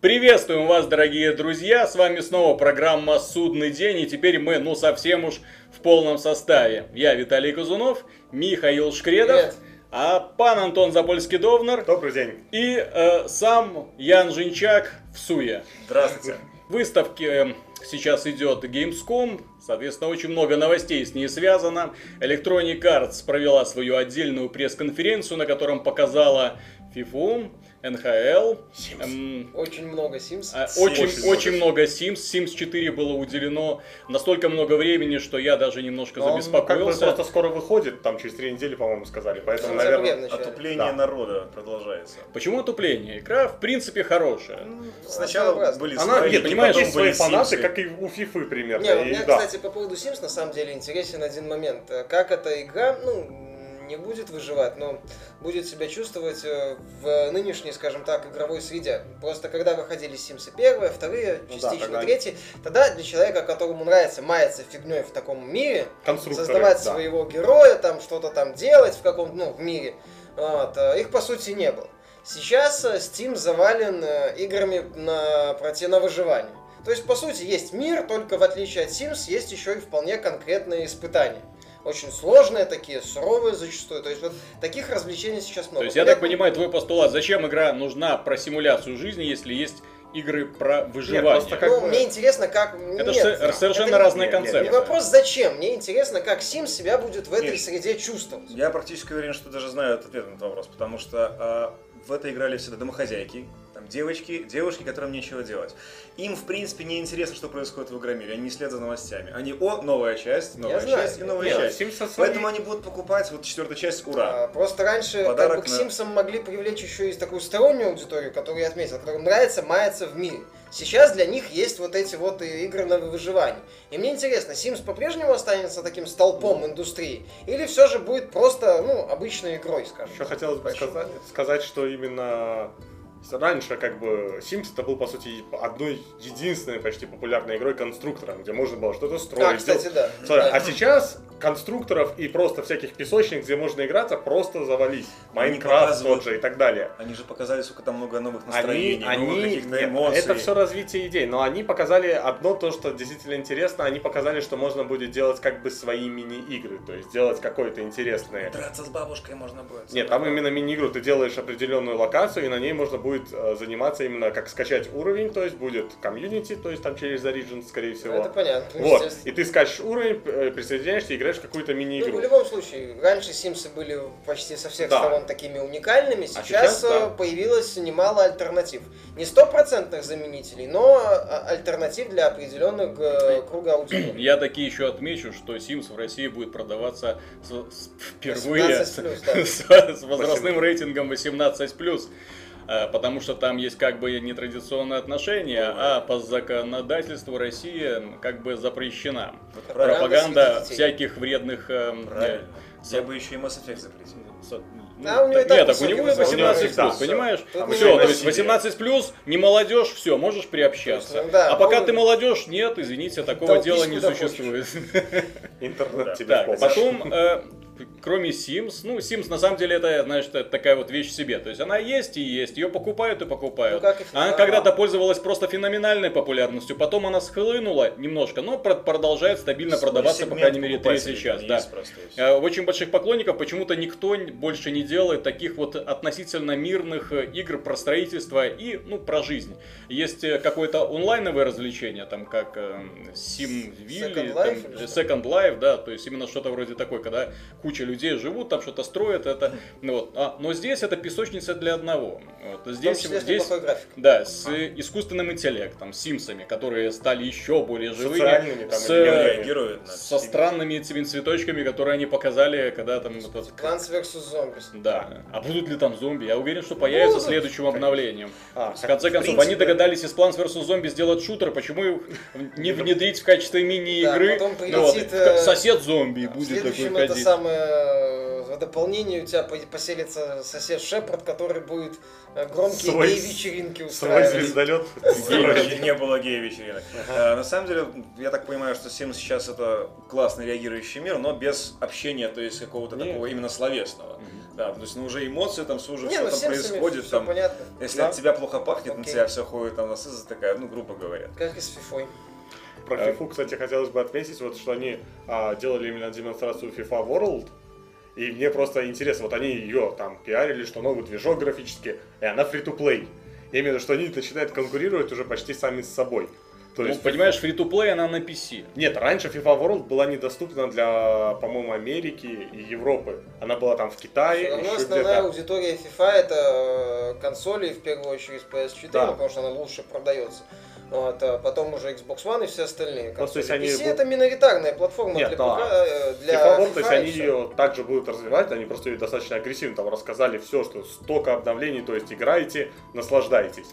Приветствуем вас, дорогие друзья! С вами снова программа «Судный день», и теперь мы, ну, совсем уж в полном составе. Я Виталий Казунов, Михаил Шкредов, Привет. а пан Антон Запольский-Довнар Добрый день. и э, сам Ян Жинчак в Суе. Здравствуйте. Выставки э, сейчас идет Gamescom, соответственно, очень много новостей с ней связано. Electronic Arts провела свою отдельную пресс-конференцию, на котором показала FIFA, НХЛ, эм, Очень много Sims. а, Sims. Очень, Очень очень много Sims. Sims 4 было уделено настолько много времени, что я даже немножко Но он как бы забеспокоился. просто скоро выходит, там через три недели, по-моему, сказали. Поэтому, сентябре наверное. Отупление Да. народа продолжается. Почему отупление? Игра, в принципе, хорошая. Сначала Своеобразно. были она, свои, нет, понимаешь, есть свои были фанаты, Симсы. как и у Фифы примерно. Не, у и меня, да. кстати, по поводу Sims на самом деле интересен один момент. Как эта игра, ну, не будет выживать, но будет себя чувствовать э, в нынешней, скажем так, игровой среде. Просто когда выходили Симсы первые, вторые, Ну да, частично тогда- третьи, тогда для человека, которому нравится маяться фигней в таком мире, создавать да. своего героя, там что-то там делать в каком-то, ну, в мире, вот, э, их по сути не было. Сейчас э, Steam завален играми на, на выживание. То есть, по сути, есть мир, только в отличие от Sims, есть еще и вполне конкретные испытания. Очень сложные такие, суровые зачастую. То есть, вот таких развлечений сейчас много. То есть, я так понимаю, твой постулат, зачем игра нужна про симуляцию жизни, если есть игры про выживание? просто как Ну, бы- мне интересно, как... Это Нет, же со- совершенно это не- разные нет, нет, концепции. Не вопрос зачем, мне интересно, как Sims себя будет в этой Нет. среде чувствовать. Я практически уверен, что даже знаю ответ на этот вопрос, потому что а, в это играли всегда домохозяйки, девочки, девушки, которым нечего делать. Им, в принципе, не интересно, что происходит в игромире, они не следят за новостями. Они, о, новая часть, новая знаю. часть и новая Нет, часть. Своей- Поэтому они будут покупать вот четвертая часть, ура. А, Просто раньше Подарок как бы, к на- Симсам могли привлечь еще и такую стороннюю аудиторию, которую я отметил, которым нравится маяться в мире. Сейчас для них есть вот эти вот игры на выживание. И мне интересно, Sims по-прежнему останется таким столпом индустрии? Или все же будет просто, ну, обычной игрой, скажем? Еще хотелось бы сказать, сказать, что именно раньше как бы Sims это был по сути одной единственной почти популярной игрой конструктором, где можно было что-то строить. А, кстати, да. Смотри, Да. а сейчас конструкторов и просто всяких песочниц, где можно играться, просто завались. Они Майнкрафт тот же и так далее. Они же показали, сколько там много новых Они, настроений, новых они, каких-то эмоций. это все развитие идей, но они показали одно то, что действительно интересно, они показали, что можно будет делать как бы свои мини-игры, то есть делать какое-то интересное. Драться с бабушкой можно будет. Нет, там именно мини-игру, ты делаешь определенную локацию, и на ней можно будет э, заниматься именно как скачать уровень, то есть будет комьюнити, то есть там через Origin, скорее всего. Это понятно. Вот, и ты скачешь уровень, э, присоединяешься и играешь в какую-то Ну, мини-игру. в любом случае, раньше Симсы были почти со всех Да. сторон такими уникальными, сейчас, А сейчас, да. э, появилось немало альтернатив. Не стопроцентных заменителей, но альтернатив для определенных круга аудитории. Я таки еще отмечу, что Sims в России будет продаваться с- с- впервые 18+, да. с, с возрастным рейтингом 18+. Э, Потому что там есть как бы нетрадиционные отношения, а по законодательству России как бы запрещена Пропаганда пропаганда всяких вредных... Правильно. э, Я бы еще и Mass Effect запретил. Со- А у него и так- Нет, так у него возраст. 18 У него плюс, понимаешь? Все, не то есть насилие. 18 плюс, не молодежь, все, можешь приобщаться. Ну да, а пока ну, ты молодежь, нет, извините, такого дела не существует. Интернет Да. тебе Так, потом, э, кроме Sims, ну, Sims на самом деле это, знаешь, такая вот вещь в себе. То есть она есть и есть, ее покупают и покупают. Ну, как и Она когда-то пользовалась просто феноменальной популярностью, потом она схлынула немножко, но про- продолжает стабильно Свой продаваться, по крайней мере, три покупателей сейчас. там Да. просто. Э, Очень больших поклонников почему-то никто больше не делает таких вот относительно мирных э, игр про строительство и, ну, про жизнь. Есть э, какое-то онлайновое развлечение, там, как э, SimVille, Second Life? Second Life, да, то есть именно что-то вроде такое, когда куча людей живут, там что-то строят, это, ну, вот. А, но здесь это песочница для одного. Вот. Здесь, числе с здесь да, с э, искусственным интеллектом, с Симсами, которые стали еще более живыми, Социальными там с, со странными этими цветочками, которые они показали, когда там этот... Vs. Zombies. Да. А будут ли там зомби? Я уверен, что появятся Будут. следующим обновлением. А, В конце в концов, принципе, они догадались из Plants vs. Зомби сделать шутер, почему их не внедрить в качестве Да, мини-игры? потом Ну вот, э, сосед зомби будет такой следующем это ходить. самое в дополнении у тебя по- поселится сосед Шепард, который будет э, громкие Свой- гей-вечеринки Свой устраивать. звездолет. Короче, не было гей-вечеринок. Э, На самом деле, я так понимаю, что Sims сейчас это классный реагирующий мир, но без общения, то есть какого-то такого именно словесного. Да, то есть, ну уже эмоции там, уже Не, все ну там с Симсами происходит, все там, понятно. если Да. от тебя плохо пахнет, на тебя все ходит там насыза такая, ну, грубо говоря. Как и с фифой. Про Э. FIFA, кстати, хотелось бы отметить, вот, что они а, делали именно демонстрацию FIFA World, и мне просто интересно, вот они ее там пиарили, что новый движок графический, и она free-to-play. Именно, что они начинают конкурировать уже почти сами с собой. То Ну, есть, понимаешь, фри-то-плей она на PC. Нет, раньше FIFA World была недоступна для, по-моему, Америки и Европы. Она была там в Китае, Все равно еще основная где-то. аудитория FIFA это э, консоли, в первую очередь PS4, Да. потому что она лучше продается. Вот, а потом уже Xbox One и все остальные Ну, то есть они PC будут- это миноритарная платформа Нет, для да. ПК, э, для FIFA World, то есть FIFA они всё. ее также будут развивать, они просто ее достаточно агрессивно там рассказали все, что столько обновлений, то есть играете, наслаждайтесь.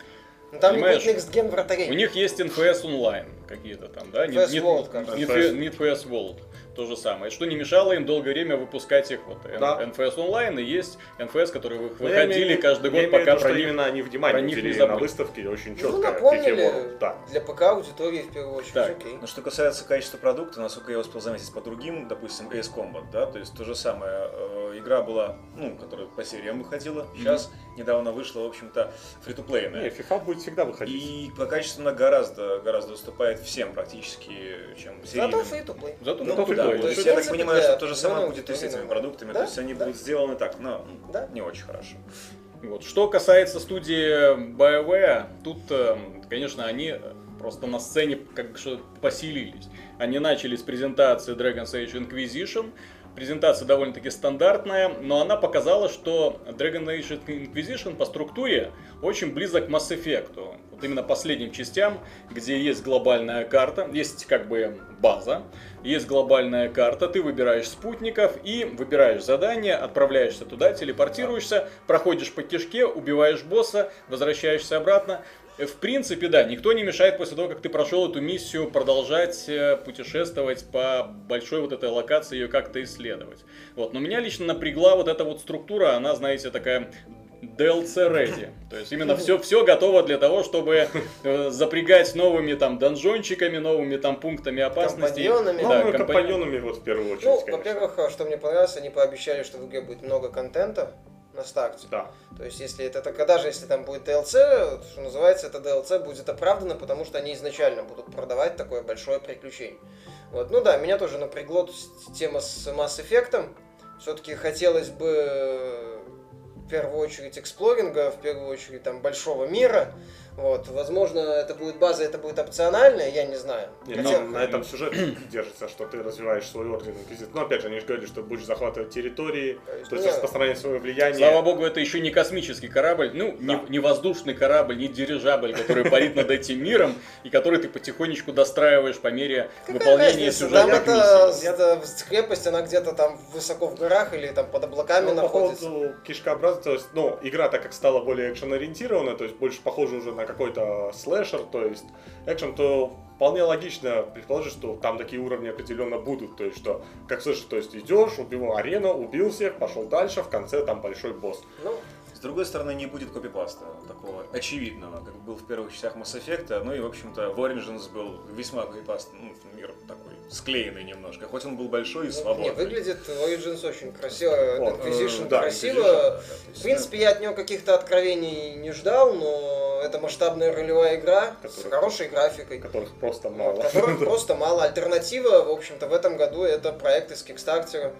Ну, Там не Понимаешь, будет Next Gen вратарей. У них есть NFS онлайн какие-то там, да? NFS Need- World, Need- кажется. Need- Need FS World. То же самое. Что не мешало им долгое время выпускать их вот Да. NFS онлайн и есть NFS, которые Но я выходили имею каждый я год, имею в виду, пока что про них... именно они про внимание них не забыли. на выставке, очень Ну, четко. напомнили World, да. для ПК аудитории в первую очередь. Так. Окей. Ну, что касается качества продукта, насколько я успел заметить по другим, допустим, Ace Combat, да, то есть то же самое, э, игра была, ну, которая по сериям выходила, сейчас недавно вышла, в общем-то, фри-то-плейная. Не, FIFA будет всегда выходить. И по качеству она гораздо, гораздо уступает всем практически, чем Зато серийным. free-to-play. Зато Ну, free-to-play. Да, То то есть я так понимаю, для что то же самое будет и с этими продуктами, Да, то есть они да. будут сделаны так, ну, Да. не очень хорошо. Вот. Что касается студии BioWare, тут, э, конечно, они просто на сцене как бы что поселились. Они начали с презентации Dragon's Age Inquisition. Презентация довольно-таки стандартная, но она показала, что Dragon Age Inquisition по структуре очень близок к Mass Effect. Вот именно последним частям, где есть глобальная карта, есть как бы база, есть глобальная карта, ты выбираешь спутников и выбираешь задание, отправляешься туда, телепортируешься, проходишь по кишке, убиваешь босса, возвращаешься обратно. Э, В принципе, да, никто не мешает после того, как ты прошел эту миссию, продолжать э, путешествовать по большой вот этой локации, ее как-то исследовать. Вот. Но меня лично напрягла вот эта вот структура, она, знаете, такая DLC ready. То есть именно все, все готово для того, чтобы э, запрягать новыми там донжончиками, новыми там пунктами опасности. Компаньонами. Ну, Да, ну, компаньон- компаньонами вот в первую очередь, Ну, конечно. во-первых, а, что мне понравилось, они пообещали, что в игре будет много контента на старте. Да. То есть, если это только даже если там будет DLC, что называется, это DLC будет оправдано, потому что они изначально будут продавать такое большое приключение. Вот. Ну да, меня тоже напрягло тема с Mass Effect. Все-таки хотелось бы э, в первую очередь эксплоринга, в первую очередь там большого мира. Вот. Возможно, это будет база, это будет опциональная, я не знаю. Нет, Хотя- там на этом сюжет держится, что ты развиваешь свой орден инквизитор. Но опять же, они же говорили, что будешь захватывать территории, Конечно, то есть не. распространять свое влияние. Слава богу, это еще не космический корабль, ну, не, Да. не воздушный корабль, не дирижабль, который парит над этим миром, и который ты потихонечку достраиваешь по мере Какая выполнения сюжетных это, миссий. это крепость, она где-то там высоко в горах или там под облаками Ну, по находится. поводу кишкообраза, то есть, ну, игра так как стала более экшен-ориентированной, то есть больше похожа уже на какой-то слэшер, то есть экшен, то вполне логично предположить, что там такие уровни определенно будут, то есть что, как слышишь, то есть идешь, убил арену, убил всех, пошел дальше, в конце там большой босс. Ну, С другой стороны, не будет копипаста такого очевидного, как был в первых частях Mass Effect. Ну и, в общем-то, в Origins был весьма копипаст, ну, мир такой склеенный немножко, хоть он был большой и ну, свободный. не, выглядит Origins очень красиво, Вот, Inquisition э, да, красиво. Inquisition, Да, есть, В принципе, я от него каких-то откровений не ждал, но это масштабная ролевая игра с Которых- хорошей графикой. которых просто вот, мало. которых просто мало. Альтернатива, в общем-то, в этом году это проект из Kickstarter.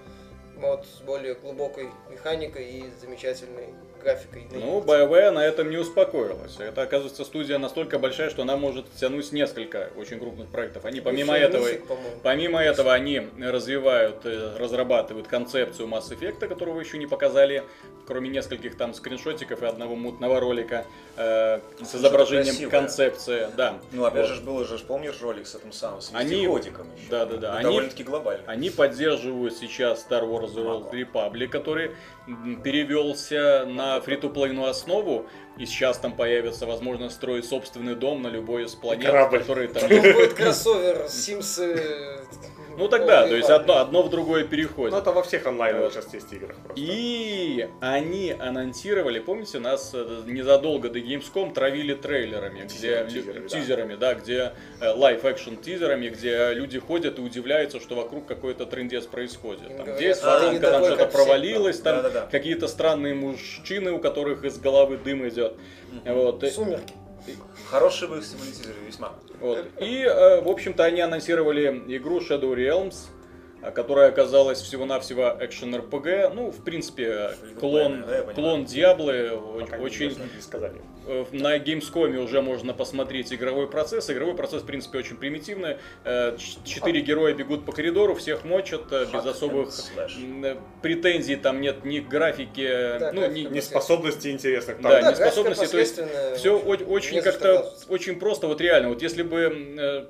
Вот, с более глубокой механикой и замечательной графикой. Ну, BioWare на этом не успокоилась. Это, оказывается, студия настолько большая, что она может тянуть несколько очень крупных проектов. Они помимо Еще этого... По-моему. Помимо этого, они развивают, э, разрабатывают концепцию Mass Effect, которую еще не показали, кроме нескольких там скриншотиков и одного мутного ролика э, с изображением красивое. концепции. Да. Ну, опять Вот. же, был же, помнишь ролик с этим самым, с Они- еще? Да-да-да, Ну, они- Довольно-таки глобально. Они поддерживают сейчас Star Wars Мало. Republic, который перевелся на фри-то-плейную основу, и сейчас там появится возможность строить собственный дом на любой из планет, корабль. которые там будет кроссовер Sims Ну тогда, то есть одно, одно в другое переходит. Ну это во всех онлайновых Вот. сейчас есть играх просто. И они анонсировали, помните, нас э, незадолго до Gamescom травили трейлерами, где Тизерами, тизерами, да. тизерами, да, где live-action тизерами, где люди ходят и удивляются, что вокруг какой-то трендец происходит. Там, не воронка, там что-то провалилось, там Да-да-да. какие-то странные мужчины, у которых из головы дым идет. Вот. и- Сумерки. Хороший бы символизирует весьма. Вот. И, э, в общем-то, они анонсировали игру Shadow Realms, которая оказалась всего-навсего экшен РПГ. Ну, в принципе, клон, Да, клон Диаблы. Пока не Очень ясно, не сказали. э, на Gamescom уже можно посмотреть игровой процесс. Игровой процесс, в принципе, очень примитивный. Э, Четыре героя бегут по коридору, всех мочат э, без особых э, претензий. Там нет ни к графике, Да, ну, ни, не Неспособности интересных. Да, там. да, неспособности, то есть все очень как-то очень просто, вот реально, вот если бы э,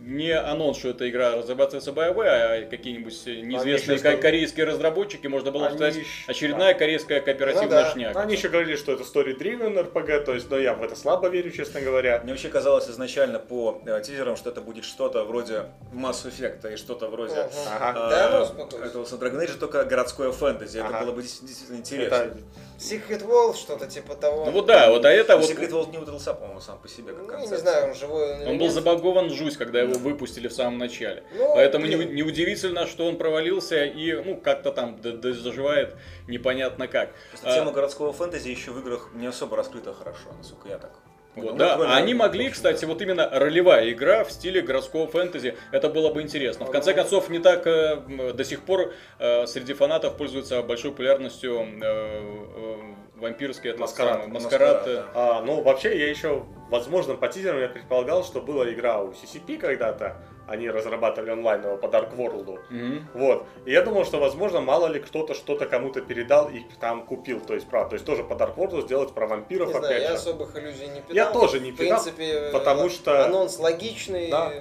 не анонс, что эта игра разрабатывается BioWare, а какие-нибудь неизвестные еще что- ко- корейские разработчики, можно было сказать, еще- очередная корейская кооперативная Ну да. шняга. Ну, они еще говорили, что это story-driven RPG, то есть, но я в это слабо верю, честно говоря. Мне вообще казалось изначально по э, тизерам, что это будет что-то вроде Mass Effect и что-то вроде Ага. Ага. э, Да, ну, успокойся. этого с Dragon Age, только городское фэнтези. Это Ага. было бы действительно интересно. Это Secret World, что-то типа того. Ну вот да, вот а это Но вот... Secret World не удался, по-моему, сам по себе как Ну, я концепция. не знаю, он живой он был забагован жусь, когда его выпустили в самом начале. Ну, Поэтому блин. не- неудивительно, что он провалился и ну как-то там заживает непонятно как. Просто А, тема городского фэнтези еще в играх не особо раскрыта хорошо, насколько я так. Вот, Ну, да, кроме- они могли, кстати, вот именно ролевая игра в стиле городского фэнтези, это было бы интересно. В конце концов, не так э, до сих пор э, среди фанатов пользуется большой популярностью э, э, вампирский этот Маскарад. самый, маскарад. Маскарад, э, да. А, ну, вообще, я еще, возможно, по тизерам я предполагал, что была игра у CCP когда-то. Они разрабатывали онлайн его по Dark World. мгм. Вот. И я думал, что, возможно, мало ли кто-то что-то кому-то передал и там купил. То есть, правда, то есть тоже по Dark World сделать про вампиров Не знаю, опять я же. особых иллюзий не питал. Я тоже не В питал, принципе, потому э, что- анонс логичный. Да.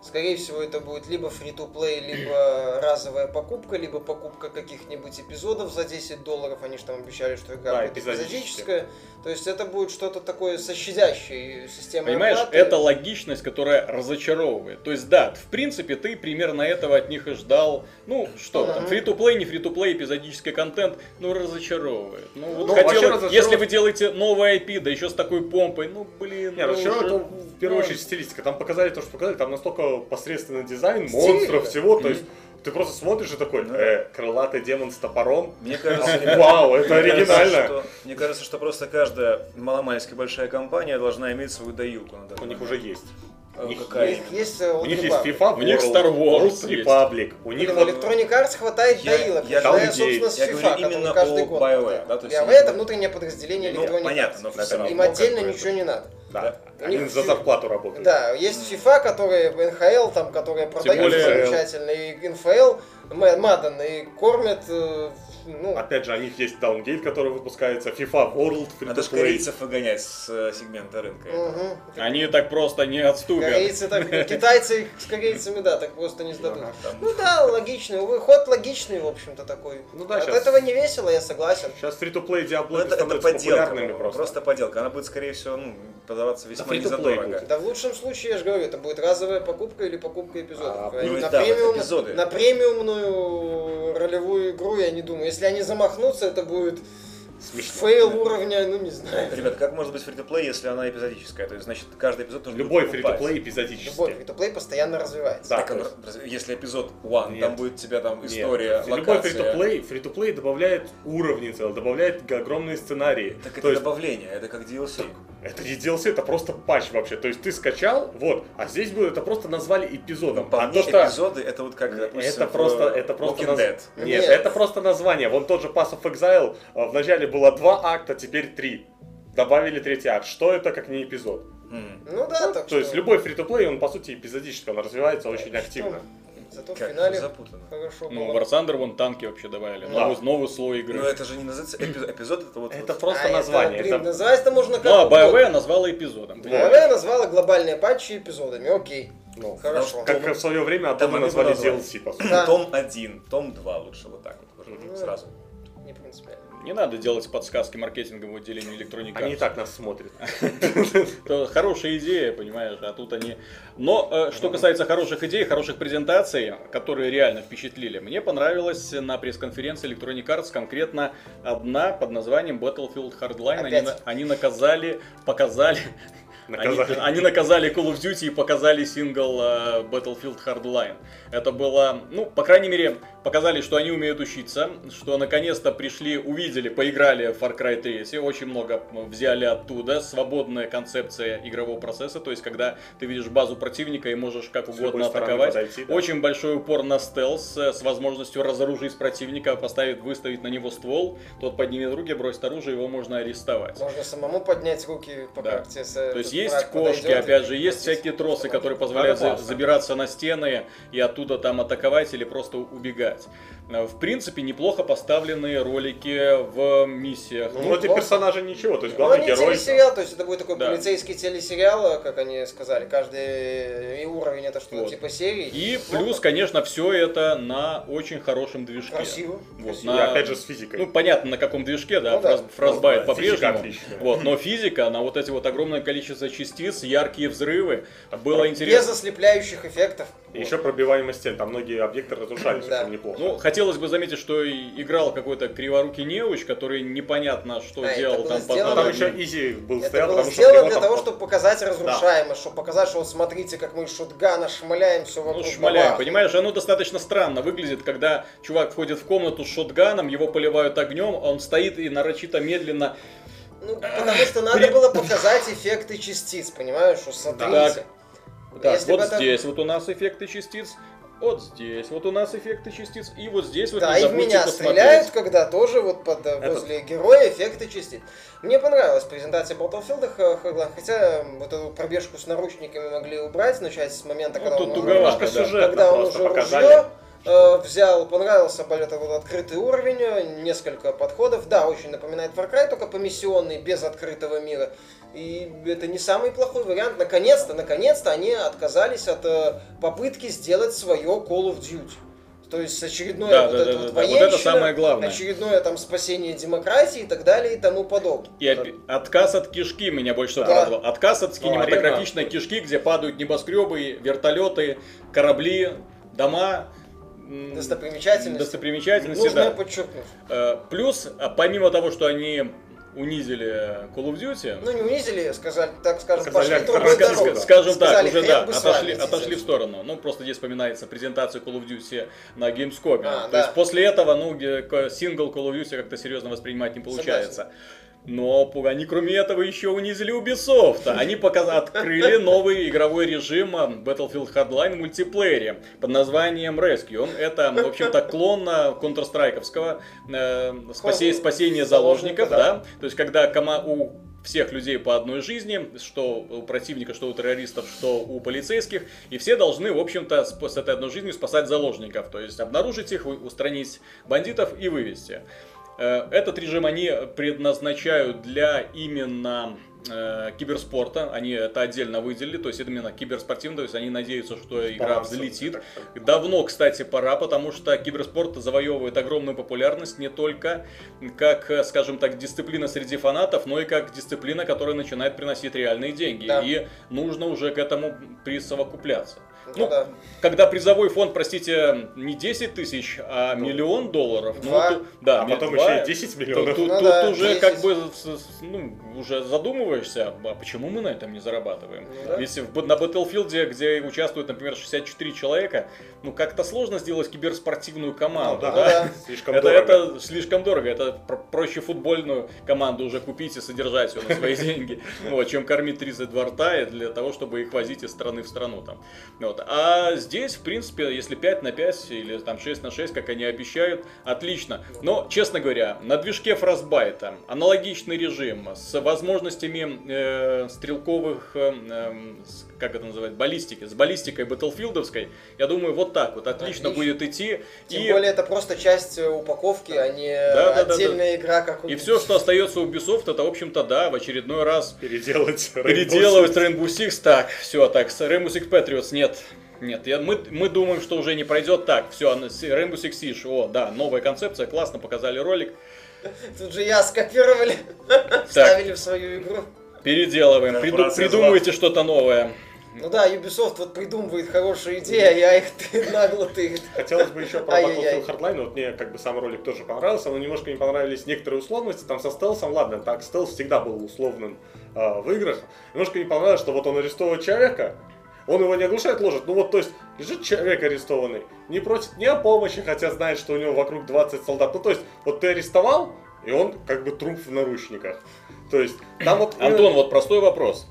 Скорее всего, это будет либо фри-то-плей, либо разовая покупка, либо покупка каких-нибудь эпизодов за 10 долларов. Они же там обещали, что игра Да, будет эпизодическая. То есть это будет что-то такое со щадящей системой Понимаешь, оплаты. это логичность, которая разочаровывает. То есть, да, в принципе, ты примерно этого от них и ждал. Ну, что там, фри-то-плей, не фри-то-плей, эпизодический контент, ну, разочаровывает. Ну, вот Ну, хотел- разочаровывает. если вы делаете новый IP, да еще с такой помпой, ну, блин. Не, ну, разочаровывает, уже- ну, в первую ну, очередь стилистика. Там показали то, что показали, там настолько посредственный дизайн, Стильно. монстров, всего. То есть ты просто смотришь и такой, Ну э, крылатый демон с топором. Мне кажется, Вау, это оригинально. Мне кажется, что просто каждая маломальски большая компания должна иметь свою доилку. данный У них уже есть. Э, у них Есть, есть, э, У них есть. FIFA, У них Star Wars. Republic. У них Блин, вот Electronic Arts хватает Я- доилок. я начиная, собственно, с я FIFA, говорю именно каждый о год. BioWare, да, то есть BioWare это внутреннее подразделение Ну, Electronic понятно, Arts. но все равно. Им отдельно ничего не надо. Да, У они них за фи- зарплату работают. Да, есть FIFA, которая НХЛ, там, которая продается более- замечательно, и НФЛ, Madden, и кормят, э, ну, Опять же, у них есть Downgate, который выпускается, FIFA World, Надо ж Free-to-Play. корейцев выгонять с э, сегмента рынка. мгм. Они так просто не отступят. Корейцы так, китайцы их с корейцами, да, так просто не сдадут. Там- Ну да, логичный, ход логичный, в общем-то, такой. Ну да, От этого не весело, я согласен. Сейчас фри-то-плей Ну, это, это становятся подделка, популярными просто. просто подделка. Она будет, скорее всего, ну, продаваться весьма free-to-play незадорого. Да в лучшем случае, я же говорю, это будет разовая покупка или покупка эпизодов. А, ну, на, да, премиум, эпизоды. на премиумную ролевую игру, я не думаю. Если они замахнутся, это будет Смешно. fail уровня, ну не знаю. Ребята, как может быть free-to-play, если она эпизодическая? То есть, значит, каждый эпизод нужно Любой будет покупать. free-to-play Любой эпизодический. free-to-play постоянно развивается. Да, Так, то он- если эпизод one, Нет. там будет у тебя там Нет, история, Любой локация. free-to-play, фри-то-плей добавляет уровни добавляет огромные сценарии. Так То это есть добавление, это как DLC. Это не DLC, это просто патч вообще. То есть ты скачал, вот, а здесь будет это просто назвали эпизодом. По а мне то, что... эпизоды это вот как, допустим, Это в, просто, это просто наз- Dead. Нет, Нет. это просто название. Вон тот же Pass of Exile э, вначале было два акта, теперь три. Добавили третий акт. Что это, как не эпизод? М. Ну да, так То есть что- любой фри-то-плей, он по сути эпизодический, он развивается очень активно. Зато в Как финале запутанно. хорошо Ну, в было. War Thunder вон танки вообще добавили. Да. Новый, новый слой игры. Но это же не называется эпизод, эпизод это вот... Это вот- просто А, это, название. блин, это- называется можно как Ну, а угодно. BioWare назвала эпизодом. BioWare назвала глобальные патчи эпизодами, окей. ну, Хорошо. Как в свое время они назвали. DLC, по сути. Да. Том 1, Том 2 лучше вот так вот. Ну, Сразу. Не принципиально. Не надо делать подсказки маркетинговому отделению Arts. Они и так нас смотрят. Это хорошая идея, понимаешь, а тут они... Но э, что касается хороших идей, хороших презентаций, которые реально впечатлили, мне понравилась на пресс-конференции Electronic Arts конкретно одна под названием Battlefield Hardline. Они наказали, показали... Наказали. Они, они наказали Call of Duty и показали сингл э, Battlefield Hardline. Это было, ну, по крайней мере, показали, что они умеют учиться, что наконец-то пришли, увидели, поиграли в Far Cry 3, очень много взяли оттуда, свободная концепция игрового процесса, то есть когда ты видишь базу противника и можешь как угодно атаковать. подойти, да. Очень большой упор на стелс э, с возможностью разоружить противника, поставить, выставить на него ствол, тот поднимет руки, бросит оружие, его можно арестовать. Можно самому поднять руки, пока Да. тебе с- То есть есть кошки, подойдет, опять же, есть всякие тросы, которые позволяют за- забираться на стены и оттуда там атаковать или просто убегать. Э, В принципе, неплохо поставленные ролики в миссиях. Ну, Ну, вроде плохо. персонажа ничего, то есть Ну, главный они герой. телесериал, то есть это будет такой Да. полицейский телесериал, как они сказали. Каждый уровень это что-то Вот. типа серии. И Ну, плюс, конечно, все это на очень хорошем движке. Красиво. Вот, красиво. И на- опять же с физикой. Ну, понятно, на каком движке, да, Ну да. фраз- фразбайт Ну по-прежнему. Вот, но физика, на вот эти вот огромное количество частиц, яркие взрывы, было Без интересно. ослепляющих эффектов. И еще пробиваемость стен, там многие объекты разрушались Да. очень неплохо. Ну, хотелось бы заметить, что играл какой-то криворукий неуч, который непонятно что А, это делал там сделано- там еще изи был Это стоял, было потому что сделано его для того, вот- чтобы показать разрушаемость, чтобы показать, что вот смотрите, как мы из шотгана шмаляем все Ну, вокруг. шмаляем, бабах. понимаешь, оно достаточно странно выглядит, когда чувак входит в комнату с шотганом, его поливают огнем, а он стоит и нарочито медленно Ну, потому что надо При- было показать эффекты частиц, понимаешь, что смотрите. Так. Так, Если вот это- здесь вот у нас эффекты частиц, вот здесь вот у нас эффекты частиц, и вот здесь вот Да, и в меня посмотреть. стреляют, когда тоже вот под, э, Это- возле героя эффекты частиц. Мне понравилась презентация Battlefield, хотя вот эту пробежку с наручниками могли убрать, начать с момента, Ну, когда он уже, немножко сюжетно когда он уже показали. ружье взял, понравился блин, это вот открытый уровень, э, несколько подходов, да, очень напоминает Far Cry, только помиссионный, без открытого мира. И это не самый плохой вариант. Наконец-то, наконец-то они отказались от э, попытки сделать свое Call of Duty. То есть очередное Да, вот да, это да, вот да. Вот это самое главное. очередное там спасение демократии и так далее и тому подобное. И опи- отказ от кишки меня больше всего Да. порадовал. Отказ от Ну, кинематографичной кишки, где падают небоскребы, вертолеты, корабли, дома. Достопримечательности. Достопримечательности, Нужно да. подчеркнуть. Э, Плюс, а помимо того, что они унизили Call of Duty, Ну, не унизили, сказали, так скажем, Сказали, пошли другой да. Скажем Сказали, так, уже да, отошли, отошли в сторону. Ну, просто здесь вспоминается презентация Call of Duty на Gamescom. А, То да. есть после этого, ну, где сингл Call of Duty как-то серьезно воспринимать не получается. Но они, кроме этого, еще унизили Ubisoft. Они показ... открыли новый игровой режим а, Battlefield Hardline в мультиплеере под названием Rescue. Это, в общем-то, клон а, Counter-Strike'овского э, спасе- спасения заложников, да. То есть, когда кома... у всех людей по одной жизни, что у противника, что у террористов, что у полицейских, и все должны, в общем-то, с, этой одной жизнью спасать заложников, то есть обнаружить их, устранить бандитов и вывести. Э, Этот режим они предназначают для именно э, киберспорта, они это отдельно выделили, то есть именно киберспортивно, то есть они надеются, что игра взлетит. Давно, кстати, пора, потому что киберспорт завоевывает огромную популярность не только как, э, скажем так, дисциплина среди фанатов, но и как дисциплина, которая начинает приносить реальные деньги. Да. И нужно уже к этому присовокупляться. Ну, Ну, да. Когда призовой фонд, простите, не 10 тысяч, а Ну, миллион долларов, ну, два. то- да, А потом два, еще и 10 то- миллионов. тут, Ну тут да, уже 10. как бы ну, уже задумываешься, а почему мы на этом не зарабатываем? Ну да. Ведь в- на Battlefield, где участвуют, например, 64 человека, ну как-то сложно сделать киберспортивную команду, Ну да? да, да. слишком Это, дорого. это слишком дорого. Это про- проще футбольную команду уже купить и содержать ее на свои деньги, чем кормить 32 рта для того, чтобы их возить из страны в страну. Там. Вот. А здесь, в принципе, если 5 на 5 или там 6 на 6, как они обещают, отлично. Но, честно говоря, на движке Frostbite аналогичный режим с возможностями э, стрелковых, э, эм, с- как это называется, баллистики, с баллистикой батлфилдовской, я думаю, вот так вот отлично, Отлично. будет идти. Тем и... более это просто часть э, упаковки, а не Да, да, да, отдельная игра, как у И все, что остается у Ubisoft, это, в общем-то, да, в очередной раз Переделать. Rainbow переделывать Six. Rainbow Six. Так, все, так, с Rainbow Six Patriots нет. Нет, я, мы, мы думаем, что уже не пройдет. Так, все, Rainbow Six Siege, о, да, новая концепция, классно, показали ролик. Тут же я скопировали, вставили в свою игру. Переделываем, приду- придумывайте что-то новое. Ну да, Ubisoft вот придумывает хорошие идеи, а я их нагло тырит. Хотелось бы еще про. Battlefield Hardline, вот мне как бы сам ролик тоже понравился, но немножко не понравились некоторые условности, там со стелсом, ладно, так, стелс всегда был условным а, в играх, немножко не понравилось, что вот он арестовывает человека, он его не оглушает, ложит, ну вот, то есть, лежит человек арестованный, не просит ни о помощи, хотя знает, что у него вокруг 20 солдат, ну то есть, вот ты арестовал, и он как бы труп в наручниках, то есть, там вот... Антон, вот простой вопрос.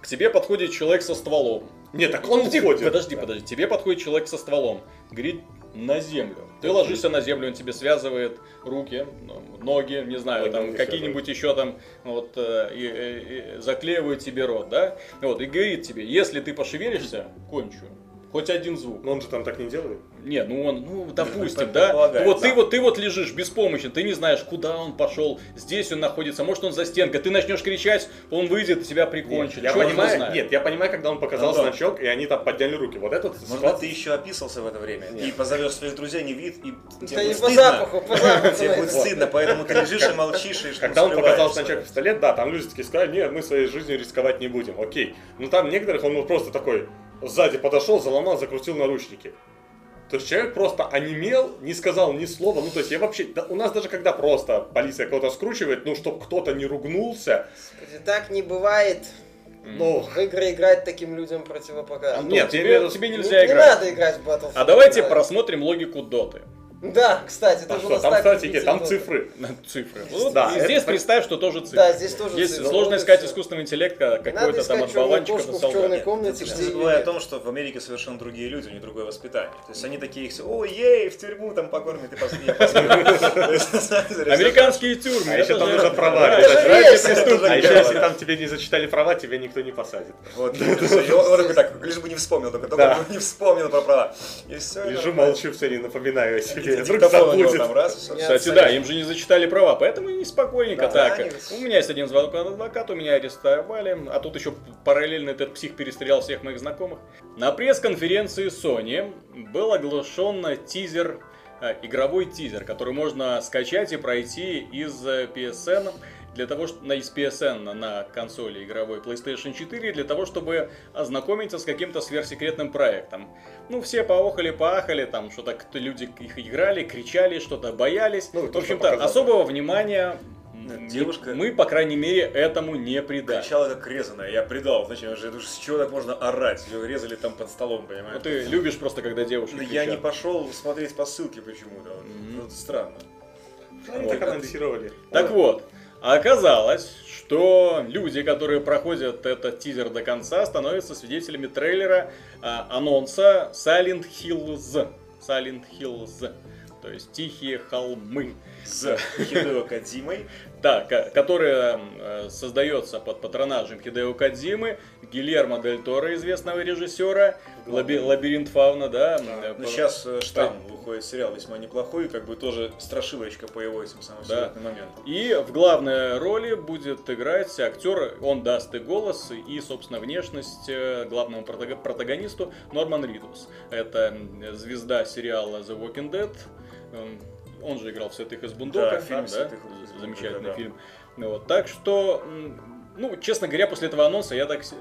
К тебе подходит человек со стволом. Нет, так он уходит. Подожди, Да. подожди. Тебе подходит человек со стволом. Говорит, на землю. Ты ложишься на землю, он тебе связывает руки, ну, ноги, не знаю, Ноги там какие-нибудь еще там вот э, и- и- и заклеивают тебе рот, да? Вот, и говорит тебе, если ты пошевелишься, кончу. Хоть один звук. Но он же там так не делает. Не, ну он, ну допустим, да? Вот ты вот ты вот лежишь беспомощен, ты не знаешь, куда он пошел, здесь он находится, может он за стенкой, ты начнешь кричать, он выйдет, тебя прикончит. Я понимаю, нет, я понимаю, когда он показал Антон. значок, и они там подняли руки. Вот этот Может ты еще описался в это время Нет. и позовешь своих друзей не вид, и Да тебе будет по стыдно. запаху, по запаху. Тебе будет стыдно, поэтому ты лежишь и молчишь, и Когда он показал значок пистолет, да, там люди такие сказали, нет, мы своей жизнью рисковать не будем, окей. Но там некоторых он просто такой сзади подошел, заломал, закрутил наручники. То есть человек просто онемел, не сказал ни слова. Ну, то есть я вообще... да, у нас даже когда просто полиция кого-то скручивает, ну, чтобы кто-то не ругнулся, Так не бывает. ну... В игры играть таким людям противопоказано. Нет, тебе, виду- тебе Не- нельзя не, играть. надо играть в Battlefield. А давайте Да. просмотрим логику доты. Да, кстати, Там это что, там, кстати, там цифры. Цифры. Вот Да, и это здесь пон- представь, что тоже цифры. Да, здесь тоже Здесь цифры. сложно и искать искусственный интеллект, какой-то там от болванчиков черной солдат. комнате, где забывай о том, что в Америке совершенно другие люди, у них другое воспитание. То есть они такие все, ой, ей, в тюрьму там покормят и пос- я посмотрю». То есть, на самом деле, Американские тюрьмы. А еще это там нужно права. Это это. А еще если там тебе не зачитали права, тебя никто не посадит. Вот, и он так, лишь бы не вспомнил, только не вспомнил про права. И все. Лежу, молчу, все, не напоминаю о себе. Вдруг Диктофон у забудет. там раз, и всё. Не Кстати, да, им же не зачитали права, поэтому и спокойненько Да, так. У меня есть один звонок от адвоката, меня арестовали, а тут еще параллельно этот псих перестрелял всех моих знакомых. На пресс-конференции Sony был оглашен тизер, э, игровой тизер, который можно скачать и пройти из э, PSN для того, что на из PSN на консоли игровой PlayStation 4 для того, чтобы ознакомиться с каким-то сверхсекретным проектом. Ну, все поохали, поахали, там что-то кто- люди их играли, кричали, что-то боялись. Ну, в общем-то, показали. особого внимания девушка- мы, по крайней мере, этому не придали. Кричала как резаная, я предал. Зачем же, это же с чего так можно орать? Ее резали там под столом, понимаешь? Ну, ты любишь просто, когда девушки Ну, я не кричат. пошел смотреть по ссылке почему-то. Вот. Ну, это странно. Они Вот. так анонсировали. Так вот, оказалось, что люди, которые проходят этот тизер до конца, становятся свидетелями трейлера а, анонса Silent Hills. Silent Hills. То есть тихие холмы. С Хидео Кадзимой. Да, ко- которая э, создается под патронажем Хидео Кадзимы, Гильермо Дель Торо, известного режиссера, Лаби- Лабиринт Фауна, да. э, Ну, сейчас э, Штамм выходит сериал весьма неплохой, как бы тоже страшилочка по его этим самым Да. моментам. И в главной роли будет играть актер, он даст и голос, и, собственно, внешность э, главному протаг- протагонисту Норман Ридус. Это звезда сериала The Walking Dead. Эм, Он же играл в «Святых из Бундока», Да, фильм, «Святых да? из Бундока», Замечательный да. фильм. Вот. Так что, ну, честно говоря, после этого анонса я так с-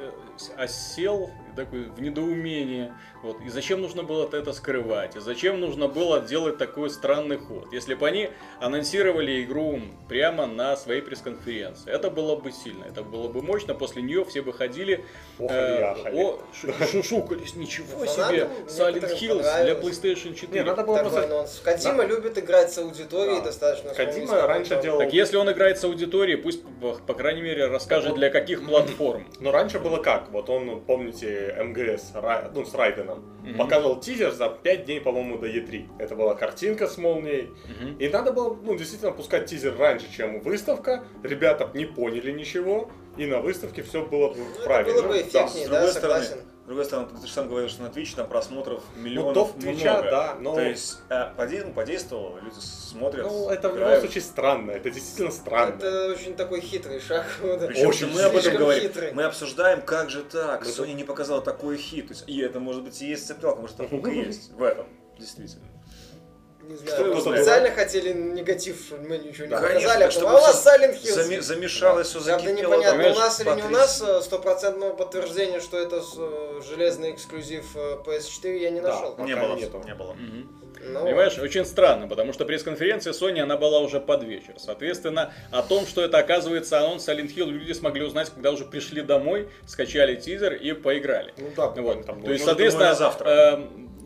осел, такой в недоумении. Вот. И зачем нужно было это скрывать? И зачем нужно было делать такой странный ход? Если бы они анонсировали игру прямо на своей пресс-конференции, это было бы сильно, это было бы мощно. После нее все бы ходили, Охали, э, о, шу- шушукались, ничего себе, Silent Hills для. PlayStation 4. Не, надо было просто... анонс. Кадима любит играть с аудиторией Да. достаточно. Кадима раньше делал- Так если он играет с аудиторией, пусть, по крайней мере, расскажет для каких платформ. Но раньше было как? Вот он, помните, МГС, ну, с Райденом, Мгм. показывал тизер за 5 дней, по-моему, до Е3. Это была картинка с молнией. Мгм. И надо было, ну, действительно, пускать тизер раньше, чем выставка. Ребята не поняли ничего, и на выставке все было бы Ну, это правильно. было бы Да. эффектнее, да, стороны, согласен. Другой стороны, ты же сам говоришь, что на Twitch там просмотров миллионов топ Твича, много. да, но- То есть э, поде- ну, подействовало, люди смотрят, Ну, это в любом играют. случае странно. Это действительно странно. Это очень такой хитрый шаг. Причем Очень мы об этом говорим. хитрый. Мы обсуждаем, как же так, Ну, Sony не показала такой хит. То есть, и это может быть и есть цеплялка, может там и есть в этом, действительно. Не знаю, знает? специально хотели негатив, мы ничего не Да, показали, конечно, а а у вас Silent Hill. Зами- замешалось, все Правда, закипело. непонятно, у нас или не у нас э, стопроцентного подтверждения, что это э, железный эксклюзив э, PS4 я не Да. нашел. Не было, нету. не было. Ну, Понимаешь, очень странно, потому что пресс-конференция Sony, она была уже под вечер. Соответственно, о том, что это оказывается анонс Silent Hill, люди смогли узнать, когда уже пришли домой, скачали тизер и поиграли. Ну да, Вот. там То есть, Может, соответственно, завтра. э,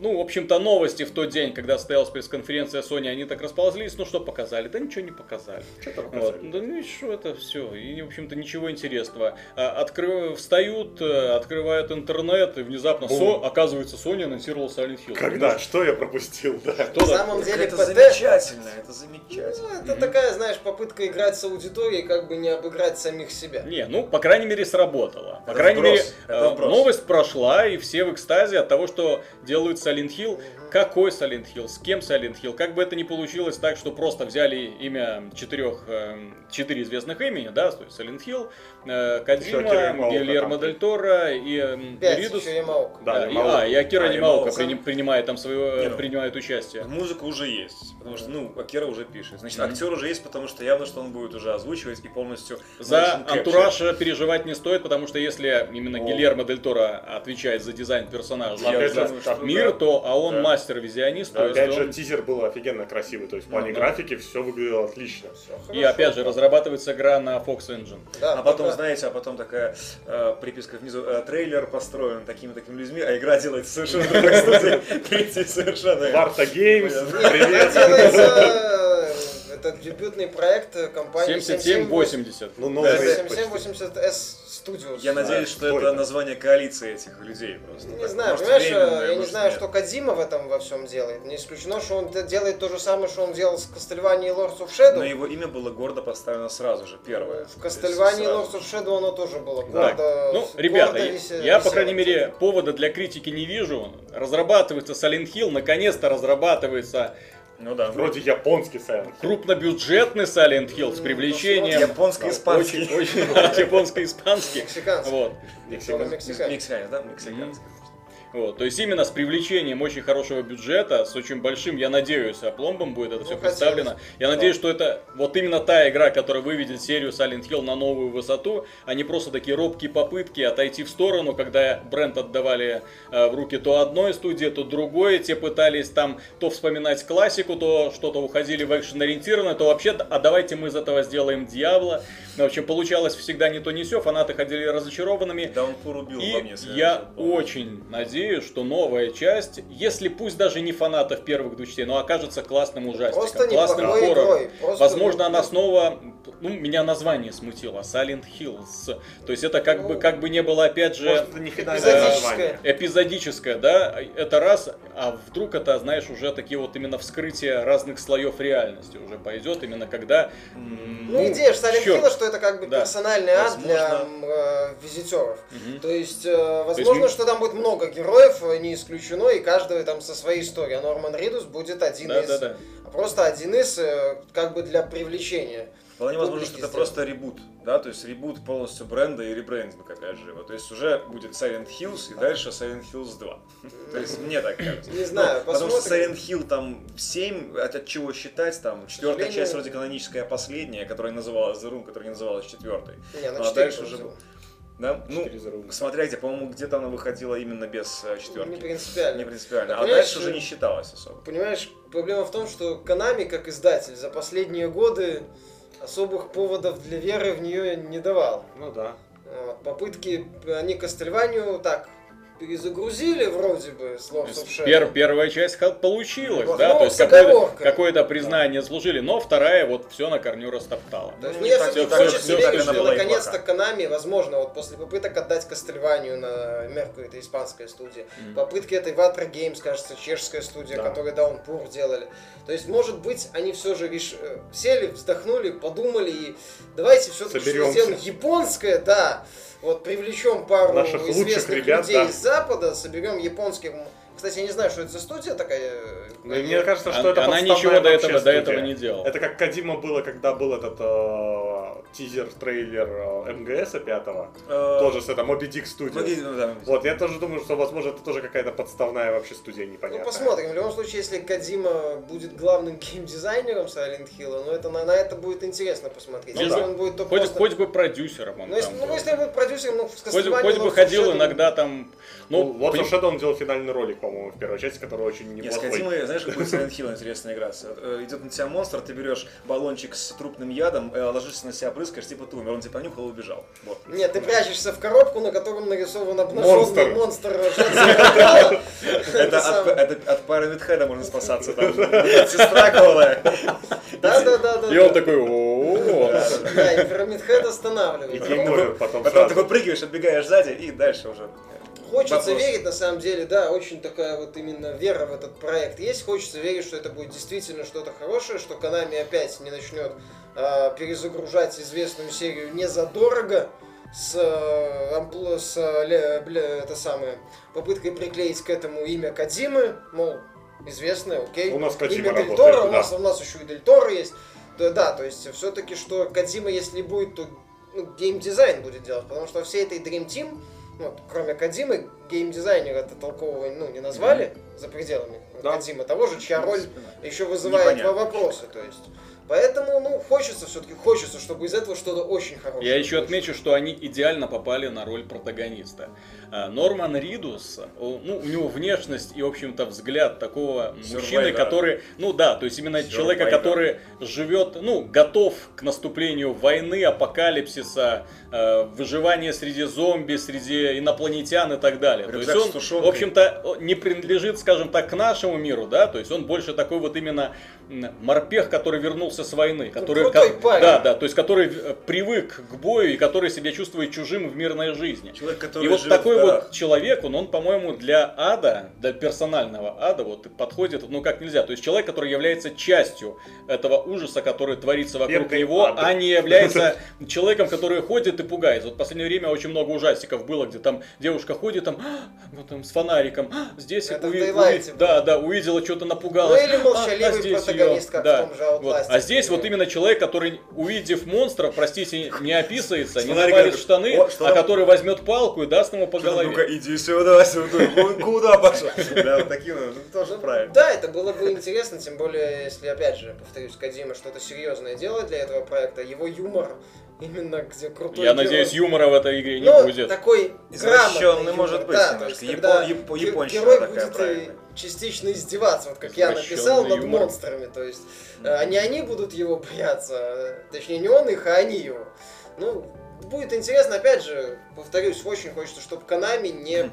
ну, в общем-то, новости в тот день, когда состоялась пресс-конференция Sony, они так расползлись, ну что показали? Да ничего не показали. Что-то Вот. показали. Да ну и что это все? И, в общем-то, ничего интересного. А, откры- Встают, э, открывают интернет, и внезапно, Бум. Со- оказывается, Sony анонсировал Silent Hill. Когда? Что я пропустил? Да. Что на самом деле это ПТ... замечательно, это замечательно. Ну, это такая, знаешь, попытка играть с аудиторией, как бы не обыграть самих себя. Не, ну, по крайней мере, сработало. По Это крайней вброс, мере, это э, вброс. новость прошла, и все в экстазе от того, что делают Silent Hill. Какой Silent Hill, с кем Silent Hill. Как бы это ни получилось так, что просто взяли имя четырех, э, четыре известных имени, да, то есть Silent Hill, э, Акира Ямаока Гильермо. Дель Торо и Пять, Ридус. Да, Да, и, а, и Акира А, приним- принимает там свое, э, ну, принимает участие. Музыка уже есть, потому что, ну, Акера уже пишет. Значит, актер уже есть, потому что явно, что он будет уже озвучивать и полностью... За антураж переживать не стоит, потому что если именно. Гильермо Дель Торо отвечает за дизайн персонажа, же, за мир, да. то а он Да. мастер-визионист, Опять он- же, тизер был офигенно красивый, то есть в плане Ну, да. графики все выглядело отлично. И хорошо. опять же, разрабатывается игра на Fox Engine. Да, А потом, знаете, а потом такая э, приписка внизу, э, трейлер построен такими-такими людьми, а игра делается совершенно другой студии. Третий совершенно. Варта Геймс, привет. делается, э, это дебютный проект э, компании 7780. Ну, новый Да, рейд почти. 7780S Studios. Я надеюсь, что это название коалиции этих людей просто. Не знаю, понимаешь, э, я не знаю, что Кадима в этом во всем делает. Не исключено, что он делает то же самое, что он делал с Castlevania и Lords of Shadow. Но его имя было гордо поставлено сразу же, первое. В Castlevania и. Lords of Shadow оно тоже было Так, гордо. ну, ребята, я, по крайней мере, повода для критики не вижу. Разрабатывается Silent Hill, наконец-то разрабатывается Ну да. Вроде японский Silent Hill. крупнобюджетный Silent Hill с Ну, привлечением... Японско-испанский. Очень, очень японско-испанский. Мексиканский. Вот. Мексиканский. Мексиканец, да? Мексиканец. Вот, то есть именно с привлечением очень хорошего бюджета, с очень большим, я надеюсь, опломбом будет это Ну, все хотелось. представлено. Я надеюсь, что это вот именно та игра, которая выведет серию Silent Hill на новую высоту, а не просто такие робкие попытки отойти в сторону, когда бренд отдавали э, в руки то одной студии, то другой, те пытались там то вспоминать классику, то что-то уходили в экшен ориентированное, то вообще, а давайте мы из этого сделаем Дьявола. Ну, в общем, получалось всегда не то не все, фанаты ходили разочарованными. Даунпур убил И во мне. Я очень надеюсь, что новая часть, если пусть даже не фанатов первых двух частей, но окажется классным ужастиком, Просто классным хоррором. игрой. Просто Возможно, она снова, ну, меня название смутило, Silent Hills. То есть это как бы, Ну, как бы не было, опять же, Может, это не финальное эпизодическое. да, это раз, а вдруг это, знаешь, уже такие вот именно вскрытие разных слоев реальности уже пойдет, именно когда... м, Ну, идея же Silent. Hill, что это как бы Да. персональный ад для Возможно. м, э, визитеров. Мгм. То есть, э, возможно, есть, что там будет много героев, э, не исключено, и каждый там со своей историей. А Норман Ридус будет один Да, из... да, да. а Просто один из, э, как бы для привлечения. Вполне возможно, что это просто ребут, да, то есть ребут полностью бренда и ребрендинг опять же его. То есть уже будет Silent Hills и дальше Silent Hills 2. То есть мне так кажется. Не знаю, Ну, Потому что. Silent Hill там 7, от, чего считать, там четвертая часть вроде каноническая последняя, которая называлась The Room, которая не называлась четвертой. На Ну, а 4 дальше уже. Да? Ну, смотря где, по-моему, где-то она выходила именно без э, Не четверки. принципиально. Не принципиально. А Понимаешь, дальше уже не считалось особо. Понимаешь, проблема в том, что Konami, как издатель, за последние годы особых поводов для веры в нее не давал. Ну да. Вот, Попытки, они Кастельванию так перезагрузили вроде бы с Lords. Пер- первая часть получилась, Вот, да, ну, то есть какое-то, какое-то признание служили, но вторая вот все на корню растоптала. То есть Ну, мне не так- хочется верить, что была и наконец-то. Konami, возможно, вот после попыток отдать Кастельванию на Мерку, это испанская студия, Мгм. попытки этой Vatra Games, кажется, чешская студия, Да. которая Downpour делали. То есть, может быть, они все же виш- э, сели, вздохнули, подумали и давайте все-таки сделаем японское, да. Вот привлечем пару Наших лучших известных ребят, людей да. из Запада, соберем японских. Кстати, я не знаю, что это за студия такая. Ну, мне кажется, что Она- это она ничего до этого, до этого не делала. Это как Кадима было, когда был этот э, э, тизер-трейлер э, МГСа 5 Э, тоже с это Моби Дик. Моби- ну да, Вот, я тоже думаю, что, возможно, это тоже какая-то подставная вообще студия непонятная. Ну, посмотрим. В любом случае, если Кадима будет главным геймдизайнером Silent Hill, ну, это, на, на это будет интересно посмотреть. Ну если да. он будет то Хоть, просто... хоть бы продюсером он Ну, если, ну, если он будет продюсером, ну, с Хоть, хоть ну, бы с ходил сюжетом- иногда там... Ну, Ну, вот поним- Shadow он делал финальный ролик, по-моему, в первой части, который очень Не, с неплохой. Кодзимой, знаешь, как будет Silent Hill интересная игра? С- э, Идет на тебя монстр, ты берешь баллончик с трупным ядом, ложишься на себя, прыскаешь, типа ты умер, он тебя понюхал и убежал. Вот. Нет, ты прячешься в коробку, на котором нарисован обнаженный Монстр. Это от, Pyramid Head можно спасаться там. Сестра голая. Да, да, да, да. И он такой, о Да, и Head И останавливает. Потом ты выпрыгиваешь, отбегаешь сзади и дальше уже. Хочется Вопрос. верить, на самом деле, да, очень такая вот именно вера в этот проект есть. Хочется верить, что это будет действительно что-то хорошее, что Konami опять не начнет а, перезагружать известную серию не задорого с, э, амплу- с э, ле- бля, это самое, попыткой приклеить к этому имя Кадзимы, мол, известное, окей. У нас Кодзима имя Дель работает, у да. нас, у нас еще и Дель Торо есть. Да, да, то есть все-таки, что Кадзима, если будет, то ну, геймдизайн будет делать, потому что все этой Dream Team, вот, кроме Кадзимы, геймдизайнера это толкового ну, не назвали за пределами Да. Кадзимы, того же, чья роль еще вызывает Непонятно. вопросы, то есть. Поэтому, ну, хочется все-таки, хочется, чтобы из этого что-то очень хорошее. Я еще отмечу, что они идеально попали на роль протагониста. А, Норман Ридус, ну, у него внешность и, в общем-то, взгляд такого мужчины, Survivor. который, ну да, то есть именно Survivor. человека, который живет, ну, готов к наступлению войны, апокалипсиса, э, выживания среди зомби, среди инопланетян и так далее. То есть Рюкзак он, в общем-то, не принадлежит, скажем так, к нашему миру, да, то есть он больше такой вот именно морпех, который вернулся с войны, который, Ну, крутой ка- парень. да, да, то есть который э, привык к бою и который себя чувствует чужим в мирной жизни. Человек, который И вот такой вот человек, он, он, по-моему, для ада, для персонального ада, вот подходит, ну как нельзя. То есть человек, который является частью этого ужаса, который творится вокруг Бедный него, ад. а не является человеком, который ходит и пугает. Вот в последнее время очень много ужастиков было, где там девушка ходит там, «А, вот там с фонариком, «А, здесь уви- уви- да, да, увидела что-то Ну напугалась. или «А, молчаливый а здесь протагонист, её». как Да. в том же Вот. А здесь вот именно человек, который, увидев монстра, простите, не описывается, не такой, штаны, «О, что а там?» который возьмет палку и даст ему по голове. Ну-ка, иди сюда, сюда. Куда пошел? Да, вот такие, ну, тоже Ну, правильно. Да, это было бы интересно, тем более, если, опять же, повторюсь, Кадима что-то серьезное делает для этого проекта, его юмор именно где крутой Я герой. надеюсь, юмора в этой игре не ну, будет. такой Извращенный грамотный может быть да, немножко. Япон- когда яп- ге- японщина герой такая будет правильная. частично издеваться, вот как я написал, над юмор. монстрами, то есть э, не они будут его бояться, точнее не он их, а они его. Ну, будет интересно, опять же, повторюсь, очень хочется, чтобы Konami не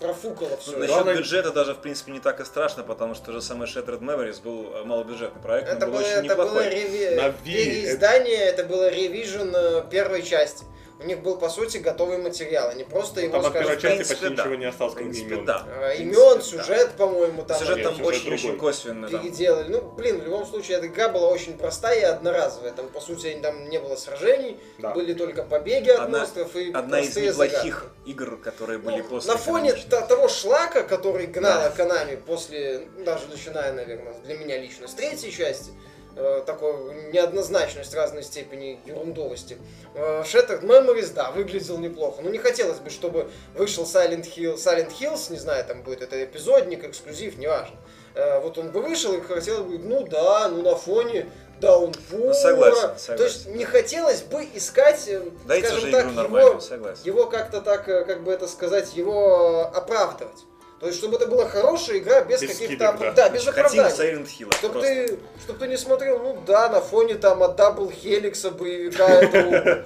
профукало все. Ну, насчет Главное- бюджета даже, в принципе, не так и страшно, потому что же самый Shattered Memories был э, малобюджетный проект, но Это был было, очень это было неплохой. реви- На Wii переиздание, это было ревижн э, первой части. У них был, по сути, готовый материал, они просто его, Там от первой части принципе, почти да. ничего не осталось, кроме имен. да. э, имен, принципе, да. сюжет, по-моему, там Сюжет там сюжет очень-очень другой. косвенный. да. переделали. Ну, блин, в любом случае, эта игра была очень простая и одноразовая. Там, по сути, там не было сражений, Да. были только побеги от Одна- монстров и Одна из неплохих загадки. игр, которые Ну, были после на фоне т- того шлака, который гнала Да. Konami после, ну, даже начиная, наверное, для меня лично, с третьей части, э, такой неоднозначность разной степени ерундовости. Э, Shattered Memories, да, выглядел неплохо. Но не хотелось бы, чтобы вышел Silent, Hill, Silent Hills, не знаю, там будет это эпизодник, эксклюзив, неважно. Э, вот он бы вышел и хотелось бы, ну да, ну на фоне Даунпура. Ну, согласен, То согласен. есть не хотелось бы искать, э, Дайте скажем же так, его его как-то так, э, как бы это сказать, его оправдывать. То есть, чтобы это была хорошая игра без, Без каких-то... скидок, оп- да. да. без оправданий. Silent Hill. Чтобы просто. ты, чтоб ты не смотрел, ну да, на фоне там от Дабл Хеликса боевика этого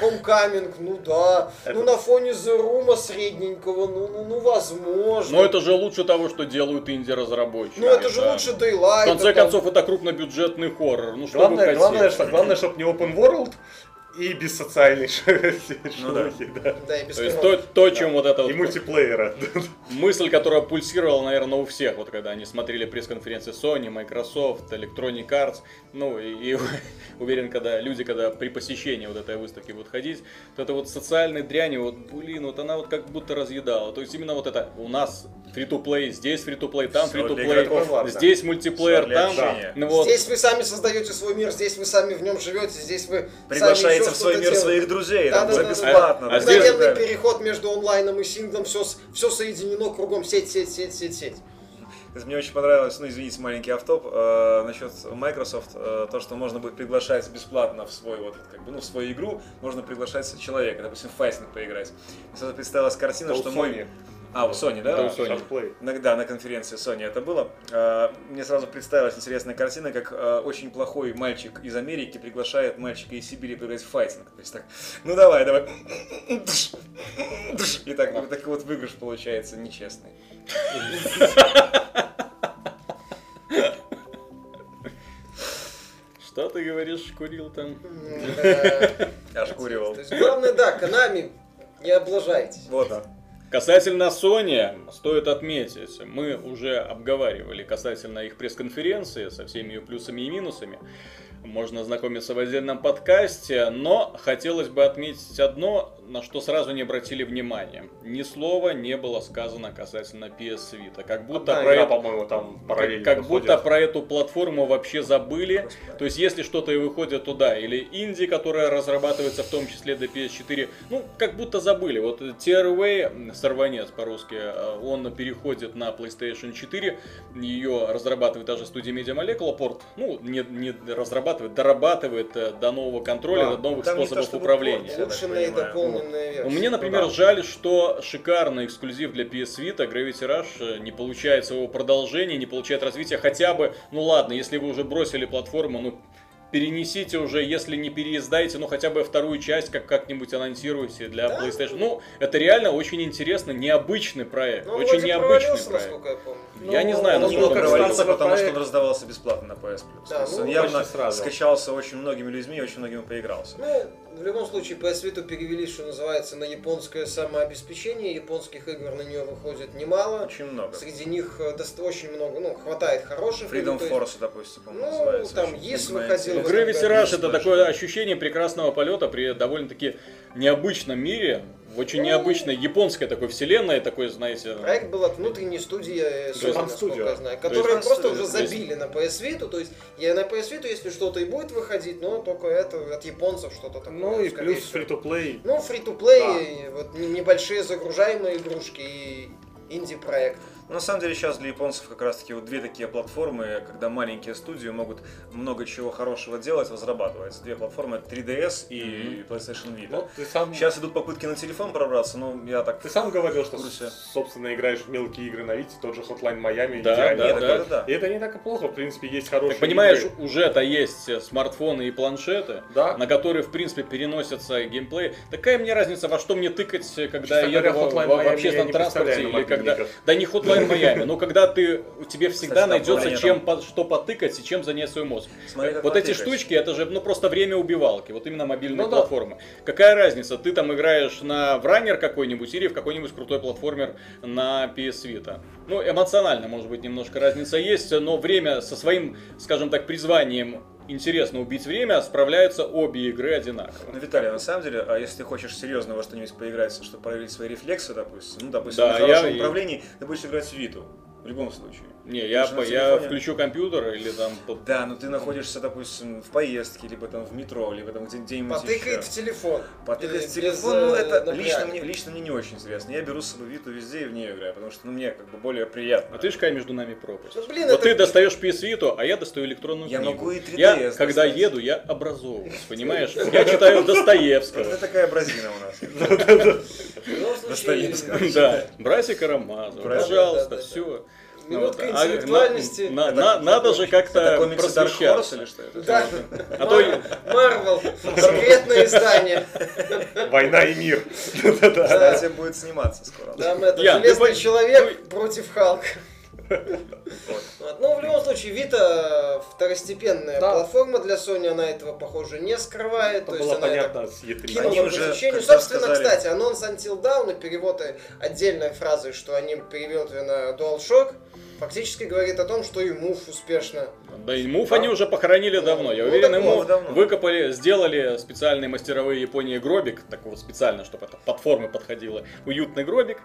Homecoming, ну да. Ну на фоне The Room средненького, ну, ну, ну возможно. Но это же лучше того, что делают инди-разработчики. Ну это же Да. лучше Daylight. В конце концов, это крупнобюджетный хоррор. Ну что Главное, главное, что, главное, чтобы не open world, И без социальной Ну да. да. Да, и без То есть то, то, чем вот это И вот мультиплеера. мысль, которая пульсировала, наверное, у всех, вот когда они смотрели пресс-конференции Sony, Microsoft, Electronic Arts, ну и, и уверен, когда люди, когда при посещении вот этой выставки будут ходить, то это вот социальная дрянь, вот, блин, вот она вот как будто разъедала. То есть именно вот это у нас фри-то-плей, здесь фри-то-плей, там Всё для фри-то-плей, игроков, ладно. здесь мультиплеер, там, ну вот. Здесь вы сами создаете свой мир, здесь вы сами в нем живете, здесь вы сами Приглашаете еще в свой мир делаете. своих друзей, Да, там, да, за да, да. бесплатно. А и так Мгновенный далее. переход между онлайном и синглом, все, все соединено кругом, сеть, сеть, сеть, сеть, сеть. Мне очень понравилось, ну извините, маленький автоп, э, насчет Microsoft, э, то, что можно будет приглашать бесплатно в свой вот как бы, ну в свою игру, можно приглашать человека, допустим, в файтинг поиграть. Мне сразу представилась картина, у что мой... А, у Sony, да? Это у Sony. Shotplay. На- Да, на конференции Sony это было. Э, Мне сразу представилась интересная картина, как э, очень плохой мальчик из Америки приглашает мальчика из Сибири поиграть в файтинг. То есть так, ну давай, давай. И так, вот такой вот выигрыш получается нечестный. Что ты говоришь, курил там? Да. Аж есть главное, да, Канами, не облажайтесь. Вот, да. Касательно Sony, стоит отметить, мы уже обговаривали касательно их пресс-конференции со всеми ее плюсами и минусами. Можно ознакомиться в отдельном подкасте, но хотелось бы отметить одно, на что сразу не обратили внимания. Ни слова не было сказано касательно PS Vita. Как будто Одна про игра, по-моему, там как, как будто про эту платформу вообще забыли. То есть, если что-то и выходит туда, или инди, которая разрабатывается в том числе для PS4, ну, как будто забыли. Вот TRW, сорванец по-русски, э, он переходит на PlayStation 4, ее разрабатывает даже студия Media Molecule, порт, ну, не, не разрабатывает, дорабатывает э, до нового контроля, Да, до новых там то, способов чтобы управления. Улучшенная и дополненная версия. Мне, например, да. жаль, что шикарный эксклюзив для PS Vita Gravity Rush э, не получает своего продолжения, не получает развития. Хотя бы, ну ладно, если вы уже бросили платформу, ну перенесите уже, если не переиздаете, ну хотя бы вторую часть как как-нибудь анонсируйте для Да. PlayStation. Ну, это реально очень интересно, необычный проект, Ну, он очень вроде необычный проект. насколько я помню. Я не Ну, знаю, он насколько был как провалился, потому что он проект. раздавался бесплатно на PS Plus. Да, ну, он явно сразу. скачался очень многими людьми и очень многими поигрался. Ну, в любом случае, PS Vita перевели, что называется, на японское самообеспечение. Японских игр на нее выходит немало. Очень много. Среди них э, доста- очень много, ну, хватает хороших игр, Freedom есть- Force, допустим, по-моему, Ну, называется. там есть выходил Ну, Gravity Rush это такое ощущение прекрасного полета при довольно-таки необычном мире, очень Ну, необычной японской такой вселенной, такой, знаете... Проект был от внутренней студии Sony, насколько я знаю, там просто уже забили на PS Vita, то есть я на PS Vita, если что-то и будет выходить, но только это от японцев что-то такое. Ну и плюс free-to-play. Ну, фри-то-плей, вот не- небольшие загружаемые игрушки и инди-проект. Ну, На самом деле сейчас для японцев как раз таки вот две такие платформы, когда маленькие студии могут много чего хорошего делать, разрабатывать. Две платформы 3DS и PlayStation Vita. Ну, ты сам, Сейчас идут попытки на телефон пробраться, но я так... ты сам говорил, что, собственно, играешь в мелкие игры на Вите, тот же Hotline Miami. Да, идеально. да, Нет, да. это да. И это не так и плохо, в принципе, есть хорошие Как понимаешь, игры. уже-то есть э, смартфоны и планшеты, Да. на которые, в принципе, переносятся геймплей. Такая мне разница, во что мне тыкать, э, когда Честно я говоря, в, Hotline в- я общественном не транспорте или когда... Да не Hotline Miami, но когда ты, у тебе всегда Кстати, найдется чем, по- что потыкать и чем занять свой мозг. Смотри, как вот эти штучки, это же ну просто время убивалки, вот именно мобильные Ну да. платформы. Какая разница, ты там играешь на Вранер какой-нибудь или в какой-нибудь крутой платформер на PS Vita. Ну, эмоционально, может быть, немножко разница есть, но время со своим, скажем так, призванием интересно убить время, справляются обе игры одинаково. Ну, Виталий, на самом деле, а если ты хочешь серьезно во что-нибудь поиграть, чтобы проверить свои рефлексы, допустим, ну, допустим, Да, на хорошем я управлении, ты будешь играть в Виту. В любом случае. Не, я, по- я включу компьютер или там... по- Да, но ты находишься, допустим, в поездке, либо там в метро, либо там где- где-нибудь Потыкает еще. в телефон. Потыкать Без- в телефон, ну без, э, это лично мне, лично мне не очень интересно. Я беру с собой Виту везде и в нее играю, потому что ну, мне как бы более приятно. А ты же какая между нами пропасть. Ну, блин, вот это- ты достаешь PS Vita, а я достаю электронную Я книгу. могу и 3DS Я, достать. когда еду, я образовываюсь, понимаешь? Я читаю Достоевского. Это такая бразина у нас. Случае, Достоевского. Да, братья Карамазов, пожалуйста, да, да, да. все. Минутка интеллектуальности. на- на- надо же как-то просвещаться. или что это? Да, А то Марвел, секретное издание. Война и мир. Кстати, будет сниматься скоро. Там это Железный человек против Халка. Вот. Ну, в любом случае, Vita второстепенная Да. платформа для Sony, она этого, похоже, не скрывает. Это то есть было она это понятно с E3. кинула Они уже, Собственно, сказали- кстати, анонс Until Dawn и перевод э, отдельной фразы, что они перевели на DualShock, фактически говорит о том, что и Move успешно. Да и Move они уже похоронили давно. Я Ну, уверен, ему вот, давно. выкопали, сделали специальные мастеровые Японии гробик, такого специально, чтобы это под формы подходило. Уютный гробик.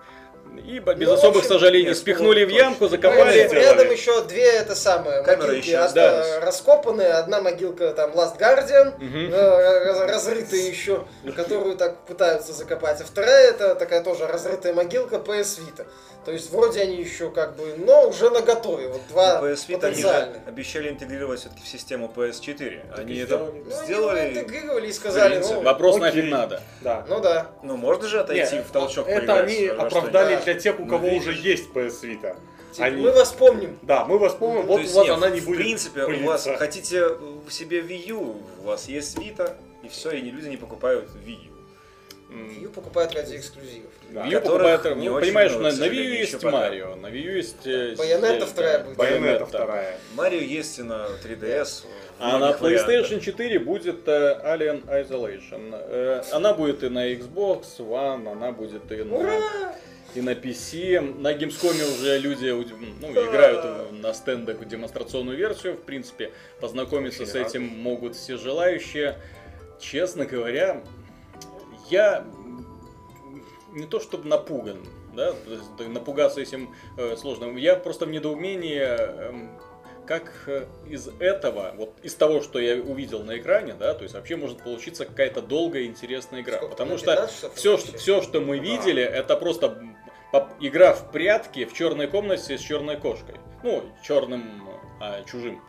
И без Ну, в особых общем, сожалений нет, спихнули в точно. ямку, закопали. сделали. Рядом еще две это самое Камера могилки еще осталась. раскопанные. Одна могилка там Last Guardian, Мгм. э, раз- разрытая еще, которую так пытаются закопать. А вторая это такая тоже разрытая могилка PS Vita. То есть вроде они еще как бы, но уже на готове. Вот два Ну, PS Vita они обещали интегрировать все-таки в систему PS4. Так Они и это сделали. Ну, они сделали. его интегрировали и сказали, ну, Вопрос Окей. нафиг надо. Да. ну да. Ну, можно же отойти Нет, в толчок Это они оправдали Да. для тех, у Ну, кого видишь. уже есть PS Vita. Типа, Они- Мы вас помним. Да, мы вас помним, То вот у есть, вас нет, она не в будет принципе, у вас пылиться. хотите в себе Wii U, у вас есть Vita, и все, и люди не покупают Wii U. М, Ее покупают ради эксклюзивов. Да. Wii U покупает, не ну, очень понимаешь, много, на, на Wii U есть. Марио, на Wii U есть... Байонетта э, вторая будет. Байонета Байонетта. вторая. Марио есть и на 3DS. в А на. PlayStation 4 будет э, Alien Isolation. Э, Она будет и на Xbox One, она будет и на, Ура! И на PC. На Gamescom уже люди ну, играют на стендах в демонстрационную версию. В принципе, познакомиться с Очень этим могут все желающие. Честно говоря, я не то чтобы напуган, да, напугаться этим э, сложно. Я просто в недоумении, эм, как э, из этого, вот из того, что я увидел на экране, да, то есть вообще может получиться какая-то долгая интересная игра. Сколько, потому что 15 часов все, что, все, что мы видели, это просто игра в прятки в черной комнате с черной кошкой. Ну, черным, а, чужим.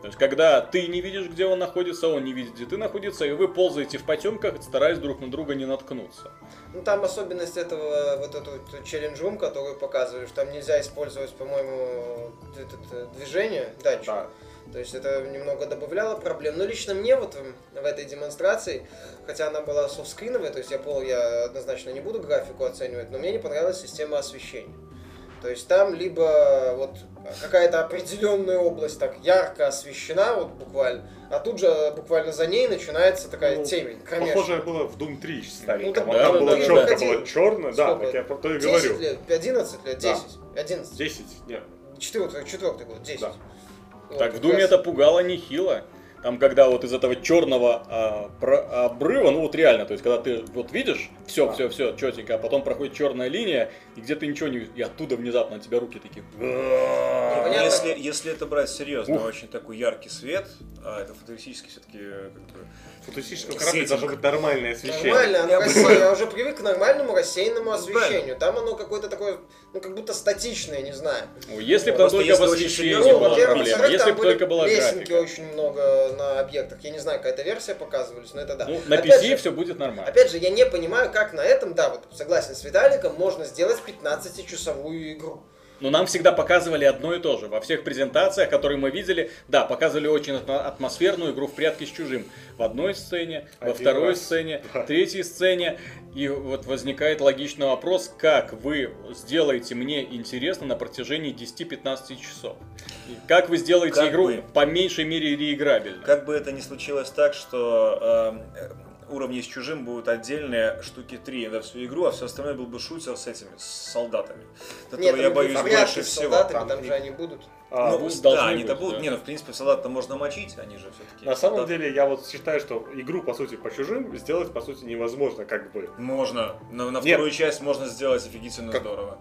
То есть, когда ты не видишь, где он находится, он не видит, где ты находишься, и вы ползаете в потемках, стараясь друг на друга не наткнуться. Ну там особенность этого, вот эту вот челлендж рум, которую показывали, что там нельзя использовать, по-моему, это, это движение, датчик. Да. То есть это немного добавляло проблем. Но лично мне вот в, этой демонстрации, хотя она была софтскриновая, то есть я пол, я однозначно не буду графику оценивать, но мне не понравилась система освещения. То есть там либо вот какая-то определенная область так ярко освещена, вот буквально, а тут же буквально за ней начинается такая Ну, темень, кромешная. Похожее было в Doom 3 стареньком. Ну, да, там да, было да, четко, да. было черное, да, так я про то и 10 говорю. лет, 11 лет, Да. 10, 11. 10, нет. Четвертый, четвертый год, 10. Да. Так в Думе это пугало нехило. Там, когда вот из этого черного а, про- обрыва, ну вот реально, то есть, когда ты вот видишь, все, все, все, четенько, а потом проходит черная линия, и где ты ничего не видишь, и оттуда внезапно на тебя руки такие. Если, если это брать серьезно, Ух. очень такой яркий свет, а это футуристически все-таки как бы... Сеттинг. должно быть нормальное освещение. Нормально, оно Я уже привык к нормальному рассеянному освещению. Там оно какое-то такое, ну как будто статичное, не знаю. Ну, Если бы там только если в очень освещении была во-первых, проблема, если бы только была лесенки графика. очень много на объектах. Я не знаю, какая-то версия показывались, но это да. Ну, на Опять PC же, все будет нормально. Опять же, я не понимаю, как на этом, да, вот согласен с Виталиком, можно сделать 15-часовую игру. Но нам всегда показывали одно и то же. Во всех презентациях, которые мы видели, да, показывали очень атмо- атмосферную игру в прятки с чужим. В одной сцене, во Один второй раз. сцене, Да. в третьей сцене. И вот возникает логичный вопрос, как вы сделаете мне интересно на протяжении 10-15 часов? И Как вы сделаете Как игру бы. по меньшей мере реиграбельной? Как бы это ни случилось так, что э, уровни с чужим будут отдельные штуки три на всю игру, а все остальное был бы шутер с этими, с солдатами. Этого Нет, я там боюсь в больше всего. солдатами, Там там же они будут. А, ну, будут, да, они-то будут. да. Не, ну в принципе солдат-то можно мочить, они же все-таки. на самом деле, я вот считаю, что игру, по сути, по чужим сделать, по сути, невозможно, как бы. Можно. На, на Нет. вторую часть можно сделать офигительно Как- здорово.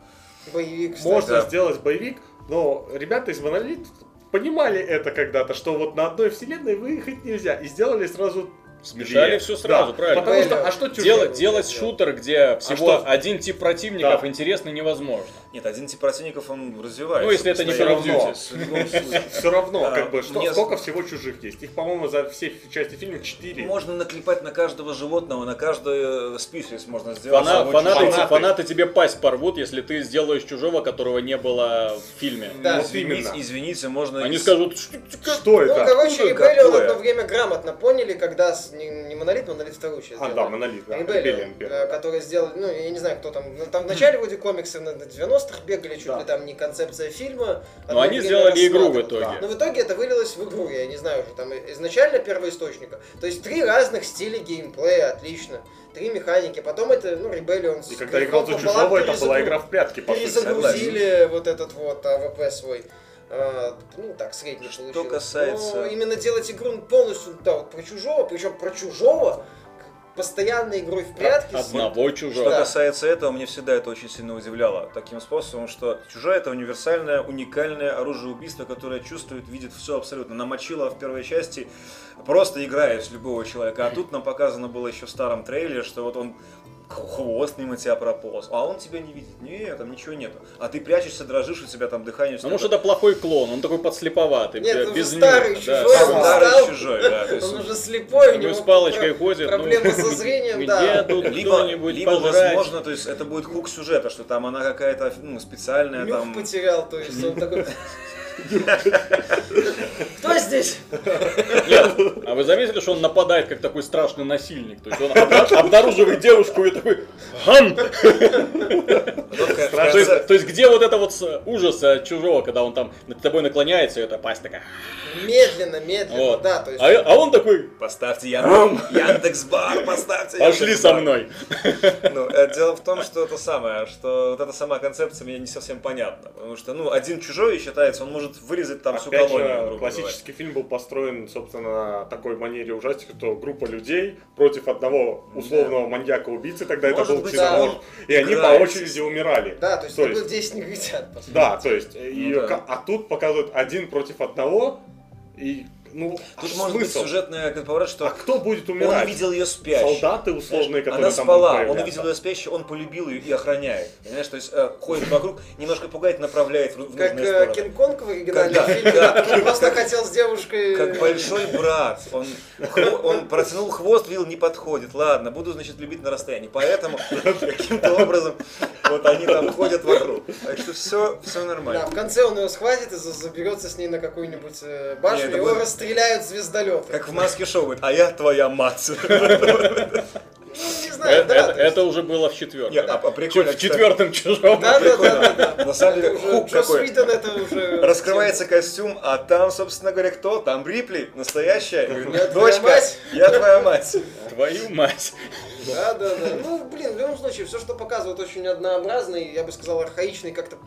Боевик, кстати. Можно да. сделать боевик, но ребята из Monolith понимали это когда-то, что вот на одной вселенной выехать нельзя, и сделали сразу Смешали все сразу, Да, правильно. Потому что, а что чужие? Делать, шутер, где всего что? один тип противников Да. интересно невозможно. Нет, один тип противников он развивается. Ну, если это не. Call of Duty. В любом случае. Все равно, А, как бы, сколько всего чужих есть? Их, по-моему, за все части фильма 4. Можно наклепать на каждого животного, на каждый э, список можно сделать. Фанаты, тебе пасть порвут, если ты сделаешь чужого, которого не было в фильме. Да. Извините, можно... Они скажут, «Что- Что Ну, это? короче, какое? одно время грамотно поняли, когда не, Монолит, Монолит вторую часть А, да, Монолит, да. Первый, э, да. которые сделали, ну, я не знаю, кто там, ну, там в начале вроде комиксы на на 90-х монстрах бегали, чуть Да. ли там не концепция фильма. Но они сделали игру в итоге. Но в итоге это вылилось в игру, я не знаю уже, там изначально первоисточника. То есть три разных стиля геймплея, отлично. Три механики. Потом это, ну, Rebellion с И когда играл за чужого, это была игра в прятки, по. Перезагрузили вот этот вот АВП свой. А, ну так, средний Что получилось. касается- Но именно делать игру полностью, да, вот про чужого, причем про чужого, постоянной игрой в прятки. с- Одного Что чужого. Да. касается этого, мне всегда это очень сильно удивляло. Таким способом, что чужое это универсальное, уникальное оружие убийства, которое чувствует, видит все абсолютно. Намочило в первой части, просто играет с любого человека. А тут нам показано было еще в старом трейлере, что вот он хвост мимо тебя прополз, а он тебя не видит. Нет, там ничего нету. А ты прячешься, дрожишь, у тебя там дыхание. Ну, может, это плохой клон, он такой подслеповатый, Нет, без уже старый нюха, да. чужой, Старый он старый стал- чужой, да. есть Он уже слепой, у него с палочкой про- ходит, проблемы ну, со зрением, где да. тут либо, кто-нибудь либо пожрать? возможно, то есть это будет хук сюжета, что там она какая-то ну, специальная Нюх там. потерял, то есть он такой... Кто здесь? Нет, а вы заметили, что он нападает как такой страшный насильник? То есть он обна- обнаруживает девушку и такой конце- То есть, то есть где вот это вот ужас от чужого, когда он там над тобой наклоняется, и эта пасть такая. Медленно, медленно, Вот. да, то есть... А, а он такой Поставьте Ян- Яндекс Бар, поставьте «Пошли со Бар». мной». Ну, э, дело в том, что это самое, что вот эта сама концепция мне не совсем понятна. Потому что, ну, один чужой считается, он может вырезать там всю Опять колонию, же, грубо говоря. классический фильм был построен, собственно, на такой манере ужастика, что группа людей против одного условного маньяка-убийцы, тогда Может это был быть, ксеноморф, он и они по играет. очереди умирали. Да, то есть То есть- было 10 негритят. Да, то есть, и, Ну да. ка- а тут показывают один против одного, и, ну, а Тут что может быть смысл? сюжетная как поворот, А что кто будет он умирать? увидел ее спящей. Солдаты условные, которые Она там спала, будут он увидел ее спящей, он полюбил ее и охраняет. Понимаешь, то есть э, ходит вокруг, немножко пугает, направляет в, в Как э. Кинг-Конг в оригинальном да, фильме, да. просто хотел с девушкой... Как большой брат. Он, он протянул хвост, видел, не подходит. Ладно, буду, значит, любить на расстоянии. Поэтому каким-то образом вот они там ходят вокруг. Так что все, все Да, нормально. в конце он ее схватит и за- заберется с ней на какую-нибудь э, башню, Нет, это его будет- расстреляют звездолеты. Как в маске шоу говорит, а я твоя мать. Ну, не знаю, Э, да. Это то есть- это уже было в четвертом. Нет, а, а прикольно, В четвертом чужом. Да, да, да, да, да. На самом деле, Это уже хук. Уидон это уже... Раскрывается костюм, а там, собственно говоря, кто? Там Рипли, настоящая. Дочка, мать». я твоя мать. Твою мать. Да, да, да. Ну, блин, в любом случае, все, что показывают, очень однообразный, я бы сказал, архаичный как-то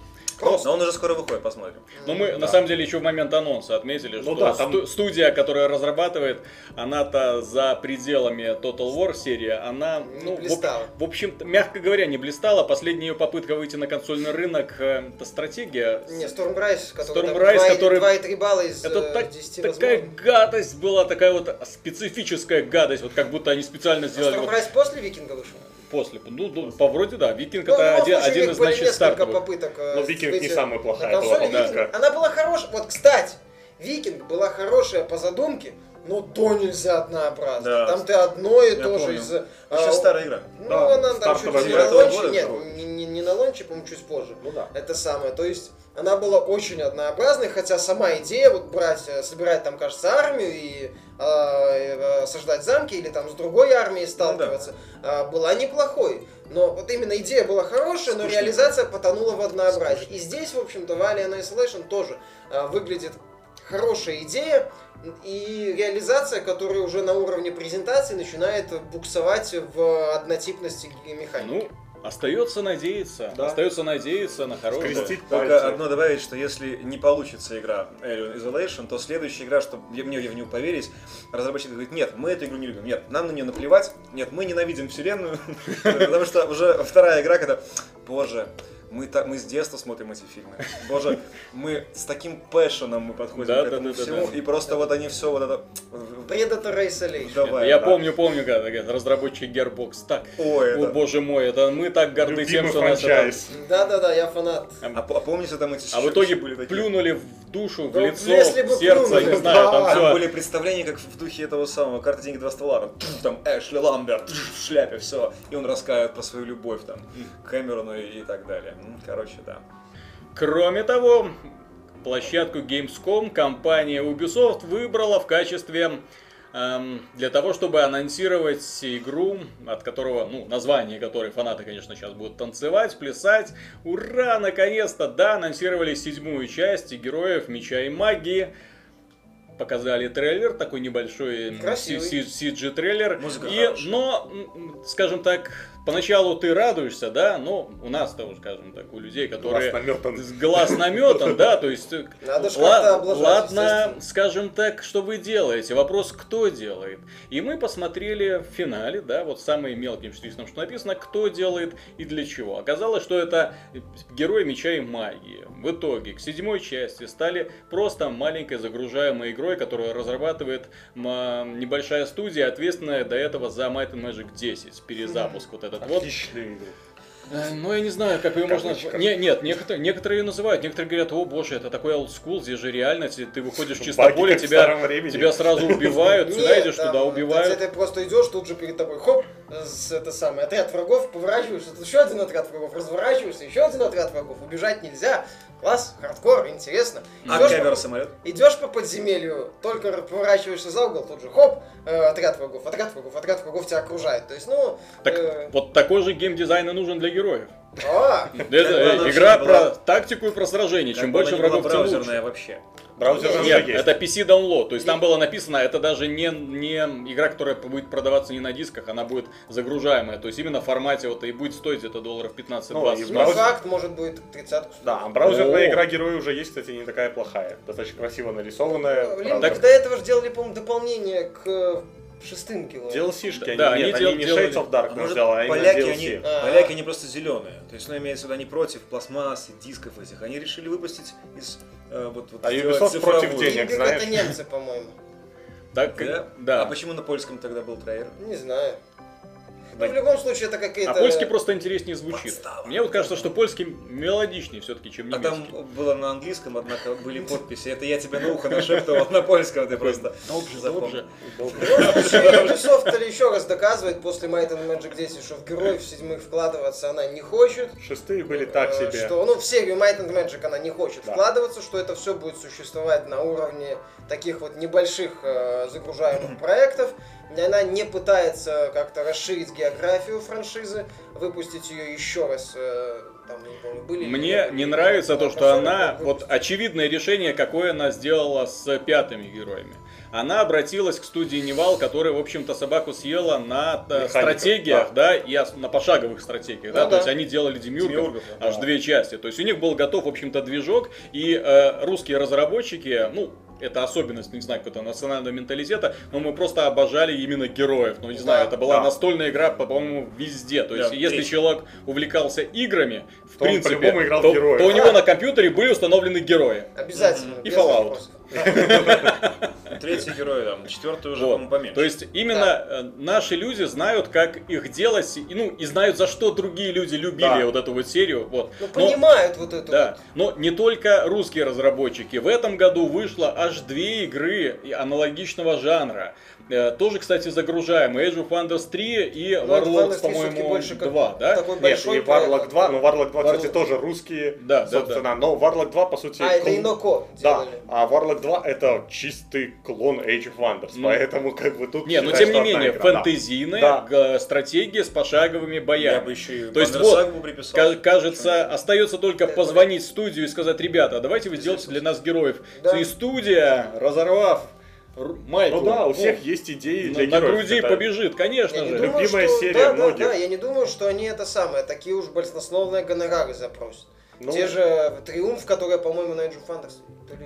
просто. Но он уже скоро выходит, посмотрим. Но мы на самом деле еще в момент анонса отметили, Ну что да, там- сту- студия, которая разрабатывает, она-то за пределами Total War серии, она, Не ну, в, блистала. в общем-то, мягко говоря, не блистала. Последняя ее попытка выйти на консольный рынок, э, это стратегия. Не, Stormrise, который там Stormrise, 2, который- 2,3 балла из Это э, так- 10 такая гадость была, такая вот специфическая гадость, вот как будто они специально сделали вот Stormrise после Викинга вышел? После. Ну, ну, по вроде да, Викинг Ну, это любом один, один из, значит, стартовых. попыток. э, Но Викинг не выйти самая на плохая была Викинг- попытка. Она была хорошая. Вот, кстати, Викинг была хорошая по задумке, но то нельзя однообразно. Да. Там ты одно и Я то же из... Еще а, старая игра. Ну, Да, она там чуть не на лонче, нет, не, не- не на лонче, по-моему, чуть позже. Ну да. Это самое, то есть она была очень однообразной, хотя сама идея вот брать, э, собирать там, кажется, армию и э, осаждать замки или там с другой армией сталкиваться, э, была неплохой. Но вот именно идея была хорошая, но Скучно. реализация потонула в однообразии. И здесь, в общем-то, в Alien Isolation тоже э, выглядит хорошая идея, и реализация, которая уже на уровне презентации начинает буксовать в однотипности механики. Ну, остается надеяться. Да. Остается надеяться на хорошее. Скрестить Только пальцы. одно добавить, что если не получится игра Alien Isolation, то следующая игра, чтобы мне в нее поверить, разработчик говорит, нет, мы эту игру не любим, нет, нам на нее наплевать, нет, мы ненавидим вселенную, потому что уже вторая игра, когда, боже, мы, так, мы с детства смотрим эти фильмы. Боже, мы с таким пэшеном мы подходим Да, к да, этому да, да, всему, да. и просто вот они все вот это... Predator Isolation. Давай, Я да. помню, помню, когда говорят, разработчики Gearbox так. Ой, О это... боже мой, это мы так горды тем, Любимый что нас это... франчайз. Да-да-да, я фанат. А, по- а помните там эти А в итоге были такие? плюнули в душу, в Да лицо, если бы в сердце, плюнули. не знаю, там Да. Там все. были представления, как в духе этого самого «Карта, деньги, два ствола». Там, Там Эшли Ламберт в шляпе, все. И он рассказывает про свою любовь там к Кэмерону и так далее. Короче, да. Кроме того, площадку Gamescom компания Ubisoft выбрала в качестве для того, чтобы анонсировать игру, от которого, ну, название которой фанаты, конечно, сейчас будут танцевать, плясать. Ура, наконец-то, да, анонсировали седьмую часть Героев Меча и Магии. Показали трейлер, такой небольшой. CG-трейлер. И, но, скажем так, поначалу ты радуешься, да, но у нас-то, вот, скажем так, у людей, которые... Глаз наметан. с глаз наметан, да, то есть... э, Надо ж ла- как-то облажать, Ладно, скажем так, что вы делаете. Вопрос, кто делает. И мы посмотрели в финале, да, вот самым мелким шрифтом, что написано, кто делает и для чего. Оказалось, что это герои меча и магии. В итоге к седьмой части стали просто маленькой загружаемой игрой, которую разрабатывает м, небольшая студия, ответственная до этого за Might and Magic 10, перезапуск вот этот вот. Отличную игру. Э, Ну, я не знаю, как ее можно... Не, нет, некоторые, некоторые ее называют. Некоторые говорят, о боже, это такой олдскул, здесь же реально, те- ты выходишь в чистополе, как в тебя, тебя сразу убивают, сюда идешь, туда убивают. ты просто идешь, тут же перед тобой, хоп, это самое, отряд врагов, поворачиваешься, тут еще один отряд врагов, разворачиваешься, еще один отряд врагов, убежать нельзя. Класс, хардкор, интересно. А Идешь кавер по- самолет? Идешь по подземелью, только поворачиваешься за угол, тут же хоп, э, отряд врагов, отряд врагов, отряд врагов тебя окружает. То есть, ну... Так э, вот такой же геймдизайн и нужен для героев. А, Это, э, игра про тактику и про сражение. Чем больше врагов, тем браузерная лучше. вообще. Браузер Нет, это PC download. То есть там было написано, это даже не, не игра, которая будет продаваться не на дисках, она будет загружаемая. То есть именно в формате вот и будет стоить это долларов 15-20. Ну, и браузер- факт, может быть, тридцатку. Да, а браузерная игра героя уже есть, кстати, не такая плохая. Достаточно красиво нарисованная. Блин, так до этого же делали, по-моему, дополнение к э, шестым героям. DLC-шки, Да, они, они нет, дел- они не делали. Shades of А Dark может, сделали, а именно поляки, DLC. они, А. поляки, они просто зеленые. То есть, ну, имеется в виду, они против пластмассы, дисков этих. Они решили выпустить из э, вот, вот А Ubisoft против денег. Ингик знаешь. это немцы, по-моему. Так, Да? да. А почему на польском тогда был трейлер? Не знаю. Ну, в любом случае, это какие-то... А польский просто интереснее звучит. Подстава. Мне вот кажется, что польский мелодичнее все-таки, чем А немецкий. там было на английском, однако были подписи. Это я тебе на ухо нашептывал на польском, ты просто Добже, запомнил. добже. Ubisoft еще раз доказывает после Might and Magic 10, что в героев седьмых вкладываться она не хочет. Шестые были так Э, себе. Что, ну, в серию Might and Magic она не хочет вкладываться, что это все будет существовать на уровне таких вот небольших э, загружаемых проектов. И Она не пытается как-то расширить географию франшизы, выпустить ее еще раз. э, там, не помню, были ли Мне не ли нравится то, что она, вот очевидное решение, какое она сделала с пятыми героями. Она обратилась к студии Нивал, которая, в общем-то, собаку съела на э, Механиках, стратегиях, да, и ос- на пошаговых стратегиях, да, Ну то да. есть они делали демиургов, Демиургов, да. аж две части. То есть у них был готов, в общем-то, движок, и э, русские разработчики, ну, это особенность, не знаю, какого-то национального менталитета, но мы просто обожали именно героев. Ну, не знаю, Да, это была да. настольная игра, по- по-моему, везде. То есть, Да, если треть. человек увлекался играми, в То он принципе, по-любому играл в то, героев. то у него на компьютере были установлены герои. Обязательно. И Fallout. вопросов. Третий герой там, четвертый уже, Вот. по-моему, поменьше. То есть именно э, наши люди знают, как их делать, и, ну, и знают, за что другие люди любили Да. вот эту вот серию. Вот. Ну, Но- понимают вот эту Да, но не только русские разработчики. В этом году вышло аж две игры аналогичного жанра. Э, Тоже, кстати, загружаемые. Age of Wonders 3 и Ну, Wonders 3 всё-таки по-моему, больше как 2, да? такой Нет, большой и Warlock проект. 2, но Warlock 2, кстати, Warlock- тоже русские, Да, да, собственно, но Warlock 2, по сути... А, это Иноко Да, а Warlock 2 это чистый клон Age of Wonders, Ну. поэтому как бы тут... Не, но считай, тем не менее, игра, да. фэнтезийная Да. г- стратегия с пошаговыми Я боями. бы еще и То есть вот, приписал. Ка- кажется, остается только Да, позвонить в студию и сказать, ребята, давайте вы сделайте для нас героев. Да. И студия, разорвав майку, Ну да, у ну, всех есть идеи на, для на героев. груди это- побежит, конечно Я же. думаю, Любимая что... серия да, многих. Да, да, я не думаю, что они это самое, такие уж баснословные гонорары запросят. Ну, Те же Триумф, который, по-моему, на Age of Wonders.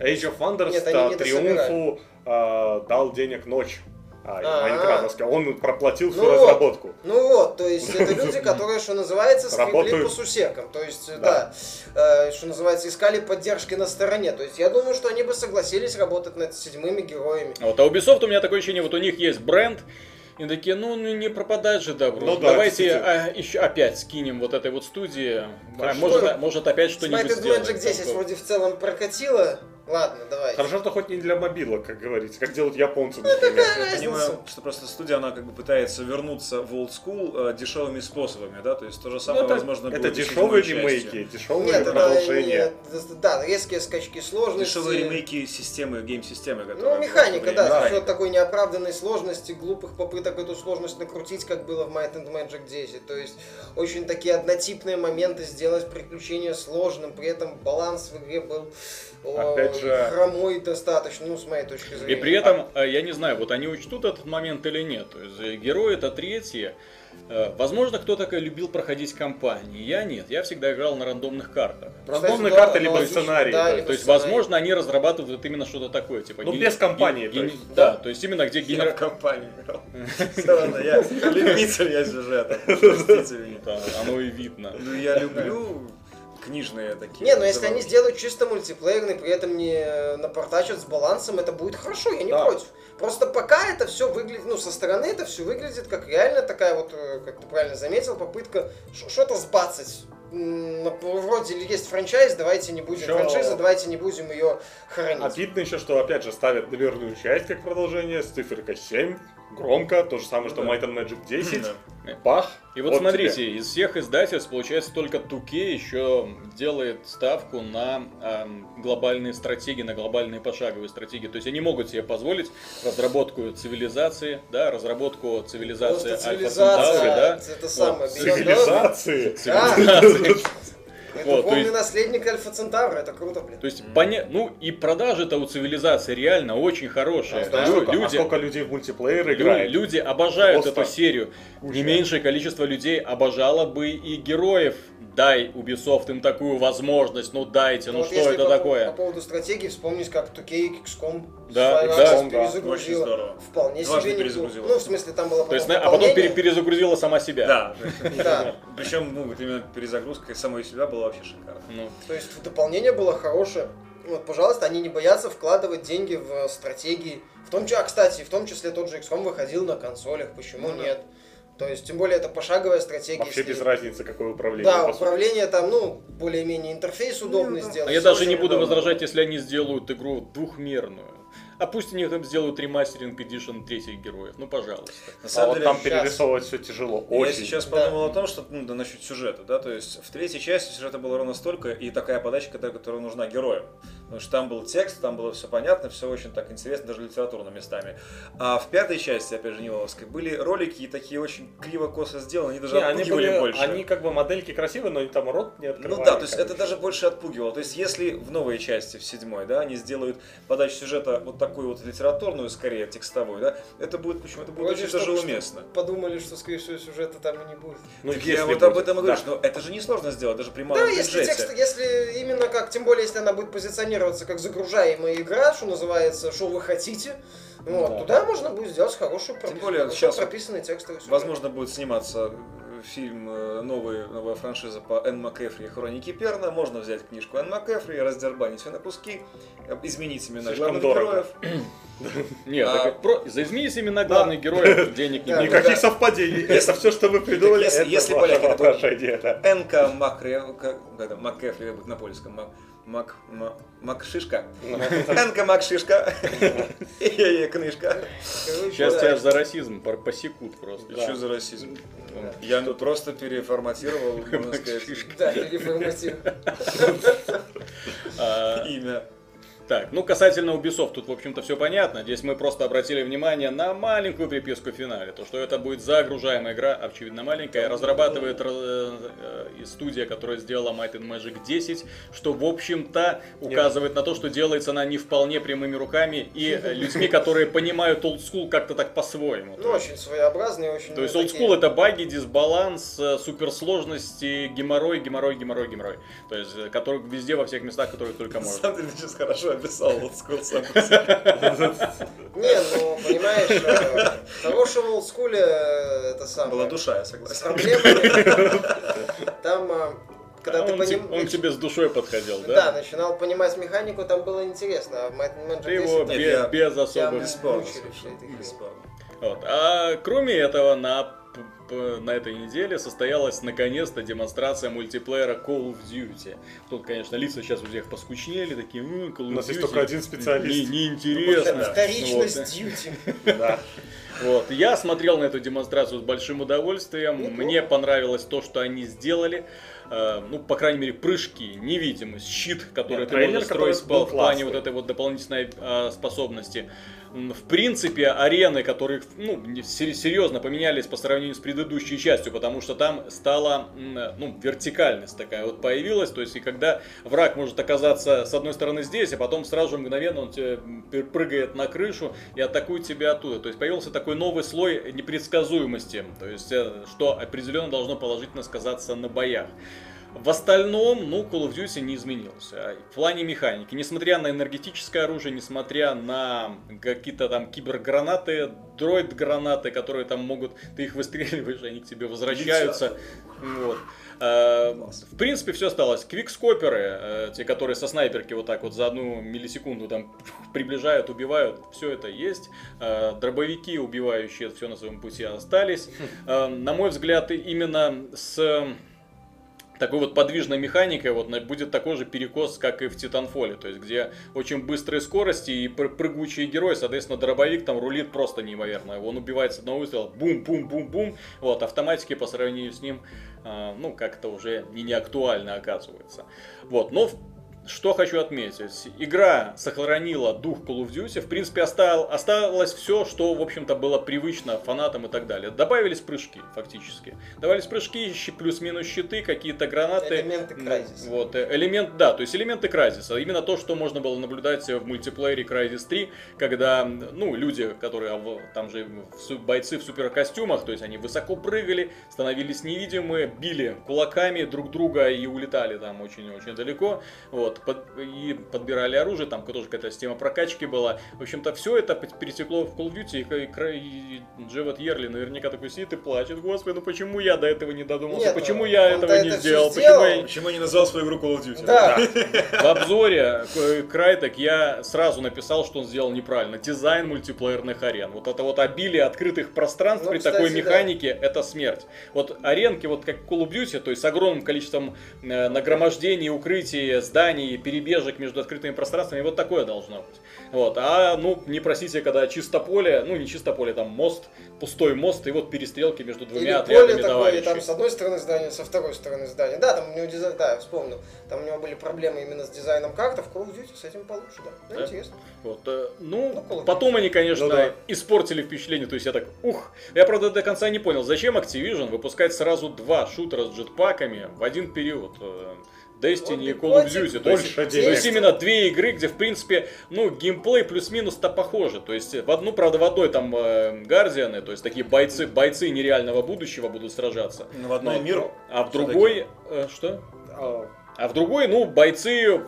Age of Wonders Нет, а, не Триумфу а, дал денег ночь. А. Майнкрафтовский. Он проплатил всю Ну вот. разработку. Ну вот, то есть это люди, которые, что называется, скребли по сусекам. То есть, Да. да, э, что называется, искали поддержки на стороне. То есть я думаю, что они бы согласились работать над седьмыми героями. Вот, а Ubisoft у меня такое ощущение, вот у них есть бренд, и такие, ну, ну не пропадать же добро. Ну да, Давайте а, еще опять скинем вот этой вот студии. А, может, а- может опять что-нибудь сделаем. Magic 10 такое. вроде в целом прокатило, Ладно, давайте. Хорошо, что хоть не для мобилок, как говорится, как делают японцы, например. Я Разница. понимаю, что просто студия, она как бы пытается вернуться в old school э, дешевыми способами, да, то есть то же Ну, самое, это, возможно, это дешевые ремейки, дешевые Нет, это продолжения. нет, да, резкие скачки сложности. Дешевые ремейки системы, гейм-системы, Ну, механика, да, за счет такой неоправданной сложности, глупых попыток эту сложность накрутить, как было в Might and Magic 10. То есть, очень такие однотипные моменты сделать приключение сложным, при этом баланс в игре был Опять же- хромой достаточно, ну, с моей точки И зрения. при этом, э, я не знаю, вот они учтут этот момент или нет. То есть э, герои это третьи. Э, Возможно, кто-то любил проходить кампании. Я нет. Я всегда играл на рандомных картах. Рандомные да, карты, либо аналогично, сценарий. да, то есть. То есть, сценарий. возможно, они разрабатывают именно что-то такое, типа. Ну, ген- без кампании, ген- то есть. Да, то есть именно где Я в генера... компании играл. Всё равно, я любитель я сюжета. Простите меня. Да, оно и видно. Ну, я люблю книжные такие. Не, но если они сделают чисто мультиплеерный, при этом не напортачат с балансом, это будет хорошо, я не Да. против. Просто пока это все выглядит, ну, со стороны это все выглядит как реально такая вот, э, как ты правильно заметил, попытка что-то сбацать. Вроде есть франчайз, давайте не будем Ещё- франшиза, давайте не будем ее хоронить. Обидно еще, что опять же ставят доверную часть как продолжение с циферкой 7. Громко, то же самое, что Да. Might and Magic 10. Да. Бах. И вот, смотрите, из всех издательств, получается, только Туке еще делает ставку на эм, глобальные стратегии, на глобальные пошаговые стратегии. То есть они могут себе позволить разработку цивилизации, да, разработку цивилизации Альфа цивилизация, Центаври, да. это самое. Вот, Цивилизации. Цивилизации. Это Вот, полный есть- наследник Альфа Центавра, это круто, блин. То есть, поня... ну и продажи-то у цивилизации реально очень хорошие. А знаешь, Лю- сколько, а люди, сколько людей в мультиплеер лю- играет? люди обожают Просто эту серию. куча. Не меньшее количество людей обожало бы и героев. Дай Ubisoft им такую возможность, ну дайте, ну вот что если это по, такое? По поводу стратегии вспомнить, как 2K XCOM Да, Five да. Да. Очень перезагрузила. здорово. Вполне Дважды себе перезагрузила. Ну, в смысле, там было То есть, а потом пере- перезагрузила сама себя. Да. Да. Причем, ну, вот именно перезагрузка самой себя была вообще шикарна. Ну, То есть дополнение было хорошее. Вот, пожалуйста, они не боятся вкладывать деньги в стратегии. В том числе, а, кстати, в том числе тот же XCOM выходил на консолях, почему Ну да. То есть, тем более, это пошаговая стратегия. Вообще если- без разницы, какое управление. Да, управление там, ну, более-менее интерфейс удобный Ну, сделать. а я даже не буду удобно. возражать, если они сделают игру двухмерную. А пусть они там сделают ремастеринг Edition третьих героев. Ну, пожалуйста. На А самом вот деле, там щас- перерисовывать все тяжело. Я Очень. сейчас Да. подумал о том, что ну, да, насчет сюжета, да, то есть в третьей части сюжета было ровно столько и такая подача, которая, нужна героям. Потому что там был текст, там было все понятно, все очень так интересно, даже литературно местами. А в пятой части, опять же, Ниловской, были ролики и такие очень криво-косо сделаны, они даже Не, они, отпугивали были, больше. они как бы модельки красивые, но там рот не Ну открывали. да, то есть это даже больше отпугивало. То есть если в новой части, в седьмой, да, они сделают подачу сюжета вот такую вот литературную, скорее текстовую, да, это будет почему? Это будет Вроде очень даже уместно. Подумали, что, скорее всего, сюжета там и не будет. Ну, Так если я вот будет. об этом и говорю, Да. что это же несложно сделать, даже при Да, малом если бюджете. текст, если именно как, тем более, если она будет позиционироваться как загружаемая игра, что называется, что вы хотите, вот, Да. туда можно будет сделать хорошую Тем пропис- более сейчас прописанный текстовый сюжет. Возможно, будет сниматься фильм, э, новый, новая франшиза по Энн МакЭфри и Хроники Перна. Можно взять книжку Энн МакЭфри, раздербанить ее на куски, э, изменить имена главных дорого. героев. Нет, заизменись имена главных героев, денег не. Никаких совпадений. Это все, что вы придумали, если- поляки воображение, да. Энка МакЭфри на польском. Мак... Мак... Ма- Макшишка. Энка Макшишка. И книжка. Сейчас тебя за расизм посекут просто. Что за расизм? Я ну просто переформатировал, можно сказать, Да, переформатируй. А, имя. Так, ну касательно Ubisoft, тут, в общем-то, все понятно. Здесь мы просто обратили внимание на маленькую приписку в финале. То, что это будет загружаемая игра, очевидно маленькая. Разрабатывает э, э, студия, которая сделала Might and Magic 10, что, в общем-то, указывает на то, что делается она не вполне прямыми руками и людьми, которые понимают school как-то так по-своему. Ну, очень своеобразный, очень... То есть school это баги, дисбаланс, э, суперсложности, геморрой, геморрой, геморрой, геморрой. То есть, который везде, во всех местах, которые только можно. деле, ты сейчас хорошо описал вот скул сам. Не, ну, понимаешь, э, в хорошем олдскуле э, это самое... Была душа, я С согласен. проблемами. Там, э, когда А ты он, поним- он к тебе с душой подходил, Да, да? начинал понимать механику, там было интересно. А в Ты его 10 Нет, бе- я- без особых... Бесспорно. Вот. А кроме этого, на на этой неделе состоялась наконец-то демонстрация мультиплеера Call of Duty. Тут, конечно, лица сейчас у всех поскучнели, такие, «М, Call of У нас есть Duty только один специалист». Не, неинтересно. Вторичность Вот. дьюти. Да. Вот. Я смотрел на эту демонстрацию с большим удовольствием. Неплохо. Мне понравилось то, что они сделали. Э, ну, по крайней мере, прыжки, невидимость, щит, который Нет, ты трейлер, можешь строить в плане вот этой вот дополнительной э, способности. В принципе, арены, которые ну, серьезно поменялись по сравнению с предыдущей частью, потому что там стала ну, вертикальность такая вот появилась. То есть, и когда враг может оказаться с одной стороны здесь, а потом сразу же мгновенно он прыгает на крышу и атакует тебя оттуда. То есть появился такой новый слой непредсказуемости, то есть э, что определенно должно положительно сказаться на боях. В остальном, ну, Call of Duty не изменился. В плане механики, несмотря на энергетическое оружие, несмотря на какие-то там кибергранаты, дроид-гранаты, которые там могут, ты их выстреливаешь, они к тебе возвращаются. Вот. Э, В принципе, все осталось. Квикскоперы, э, те, которые со снайперки вот так вот за одну миллисекунду там приближают, убивают, все это есть. Э, Дробовики, убивающие все на своем пути, остались. На мой взгляд, именно с такой вот подвижной механикой вот будет такой же перекос, как и в Титанфоле, то есть где очень быстрые скорости и пр- прыгучие герои, соответственно, дробовик там рулит просто неимоверно, он убивает с одного выстрела, бум-бум-бум-бум, вот, автоматики по сравнению с ним, а, ну, как-то уже не, не актуально оказывается. Вот, но в- что хочу отметить. Игра сохранила дух Call of Duty. В принципе, остал, осталось все, что, в общем-то, было привычно фанатам и так далее. Добавились прыжки, фактически. Добавились прыжки, плюс-минус щиты, какие-то гранаты. Элементы Crysis. Вот, э, элемент, да, то есть элементы Crysis. Именно то, что можно было наблюдать в мультиплеере Crysis 3, когда, ну, люди, которые, а, там же бойцы в суперкостюмах, то есть они высоко прыгали, становились невидимы, били кулаками друг друга и улетали там очень-очень далеко, вот, под- и подбирали оружие, там тоже какая-то система прокачки была. В общем-то, все это перетекло в Call of Duty, и, и, и Джевет Ерли наверняка такой сидит и плачет, господи, ну почему я до этого не додумался, Нет, почему он- я этого не это сделал, сделал. почему я Почему я не назвал свою игру Call of Duty? Да. в обзоре к- Крайтек я сразу написал, что он сделал неправильно. Дизайн мультиплеерных арен. Вот это вот обилие открытых пространств Ну, при кстати, такой да. механике это смерть. Вот аренки, вот как Call of Duty, то есть с огромным количеством э, нагромождений, укрытий, зданий, перебежек между открытыми пространствами, вот такое должно быть. Вот. А ну не просите, когда чисто поле, ну не чисто поле, там мост, пустой мост, и вот перестрелки между Или двумя поле отрядами такое, и товарищей. там с одной стороны здания, со второй стороны здания. Да, там у него дизайн, да, я вспомнил. Там у него были проблемы именно с дизайном карты. В Call of Duty с этим получше, да. Ну, Да? интересно. Вот, э, ну, Ну, потом они, конечно, Ну да. испортили впечатление, то есть я так, ух, я, правда, до конца не понял, зачем Activision выпускать сразу два шутера с джетпаками в один период, э, Destiny и Call of Duty, то есть, больше то денег. есть именно две игры, где, в принципе, ну, геймплей плюс-минус-то похожи, то есть в одну, правда, в одной там э, Гардианы, то есть такие бойцы, бойцы нереального будущего будут сражаться, Ну, в одной Но- мир. а в другой, э, что? А, А в другой, ну, бойцы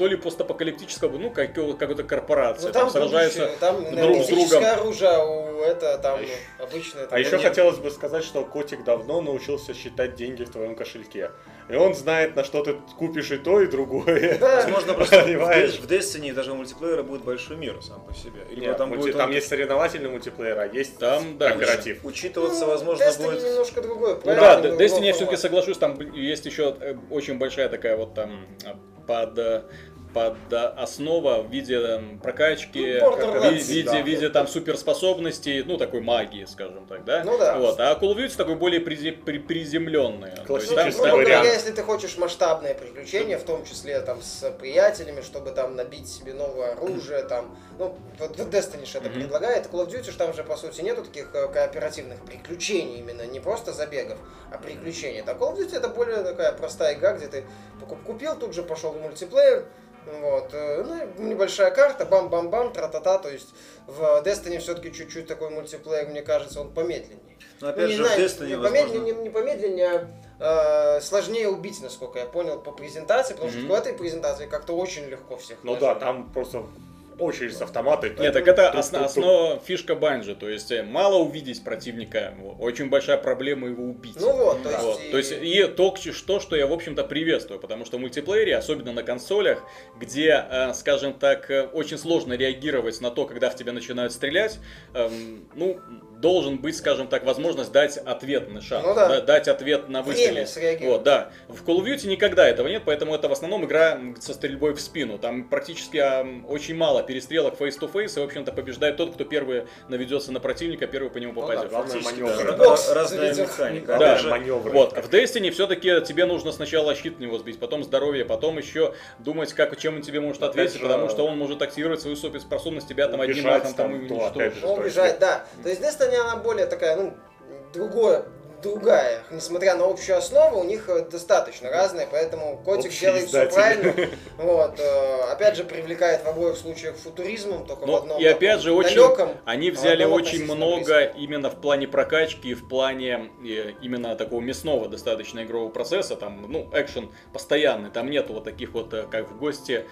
то ли постапокалиптического, ну, как, какой-то корпорации, Ну, там, там сражаются там друг с другом. оружие, а у это там А обычное. А еще нет. хотелось бы сказать, что котик давно научился считать деньги в твоем кошельке. И он знает, на что ты купишь и то, и другое. Да. Возможно, просто в Понимаешь? В Destiny даже у мультиплеера будет большой мир сам по себе. Или Нет, там мульти- будет там он есть соревновательный мультиплеер, а есть Там, да, кооператив. учитываться, Ну, возможно, Destiny будет... немножко другое. Ну да, Destiny я все-таки соглашусь, там есть еще э, очень большая такая вот там э, под э, под э, основа в виде эм, прокачки, Ну, в виде, да. в виде там суперспособностей, ну такой магии, скажем так, да? Ну да. Вот, а Call of Duty такой более призи- при- приземленный. То есть там- Классический Ну, грубо говоря, если ты хочешь масштабные приключения, в том числе там с приятелями, чтобы там набить себе новое оружие, там, ну, вот Destiny это Мгм. предлагает, Call of Duty ж там же, по сути, нету таких э, кооперативных приключений именно, не просто забегов, а приключений. Так Call of Duty это более такая простая игра, где ты покуп- купил, тут же пошел в мультиплеер, вот, э, ну, и небольшая карта, бам-бам-бам, тра-та-та, то есть в Destiny все-таки чуть-чуть такой мультиплеер, мне кажется, он помедленнее. Но Ну, опять не же, в знаю, Destiny, не, возможно... помедленнее, не, не помедленнее, а э, сложнее убить, насколько я понял, по презентации, потому Мгм. что в этой презентации как-то очень легко всех Ну положили. да, там просто очередь с автоматой. Нет, так это Тук, осно- тук, тук. основа фишка банжи. То есть э, мало увидеть противника, очень большая проблема его убить. Ну вот, то есть... Вот. и- То есть и то, что, что я, в общем-то, приветствую, потому что в мультиплеере, особенно на консолях, где, э, скажем так, э, очень сложно реагировать на то, когда в тебя начинают стрелять, эм, ну, должен быть, скажем так, возможность дать ответный шанс, Ну да. да, дать ответ на Время выстрел. среагировать. Вот, да. В Call of Duty никогда этого нет, поэтому это в основном игра со стрельбой в спину. Там практически ам, очень мало перестрелок face-to-face, и, в общем-то, побеждает тот, кто первый наведется на противника, первый по нему Ну да, попадет. главное Фактически, маневры. да. Бокс Разная механика. Да. Маневры. Вот, в Destiny все-таки тебе нужно сначала щит в него сбить, потом здоровье, потом еще думать, как, чем он тебе может Опять ответить, же, потому что он может активировать свою суперспособность, тебя там одним махом там там, уничтожить. Ну, есть убежать, да. То есть Destiny, она более такая, ну, другое, другая. Несмотря на общую основу, у них э, достаточно разная, поэтому Котик Общий делает все издатель. правильно. Вот, э, опять же, привлекает в обоих случаях футуризмом, только в Ну, одном и опять же, очень, далеком. они а взяли очень много именно в плане прокачки, в плане э, именно такого мясного достаточно игрового процесса. Там, ну, экшен постоянный, там нету вот таких вот, как в гости,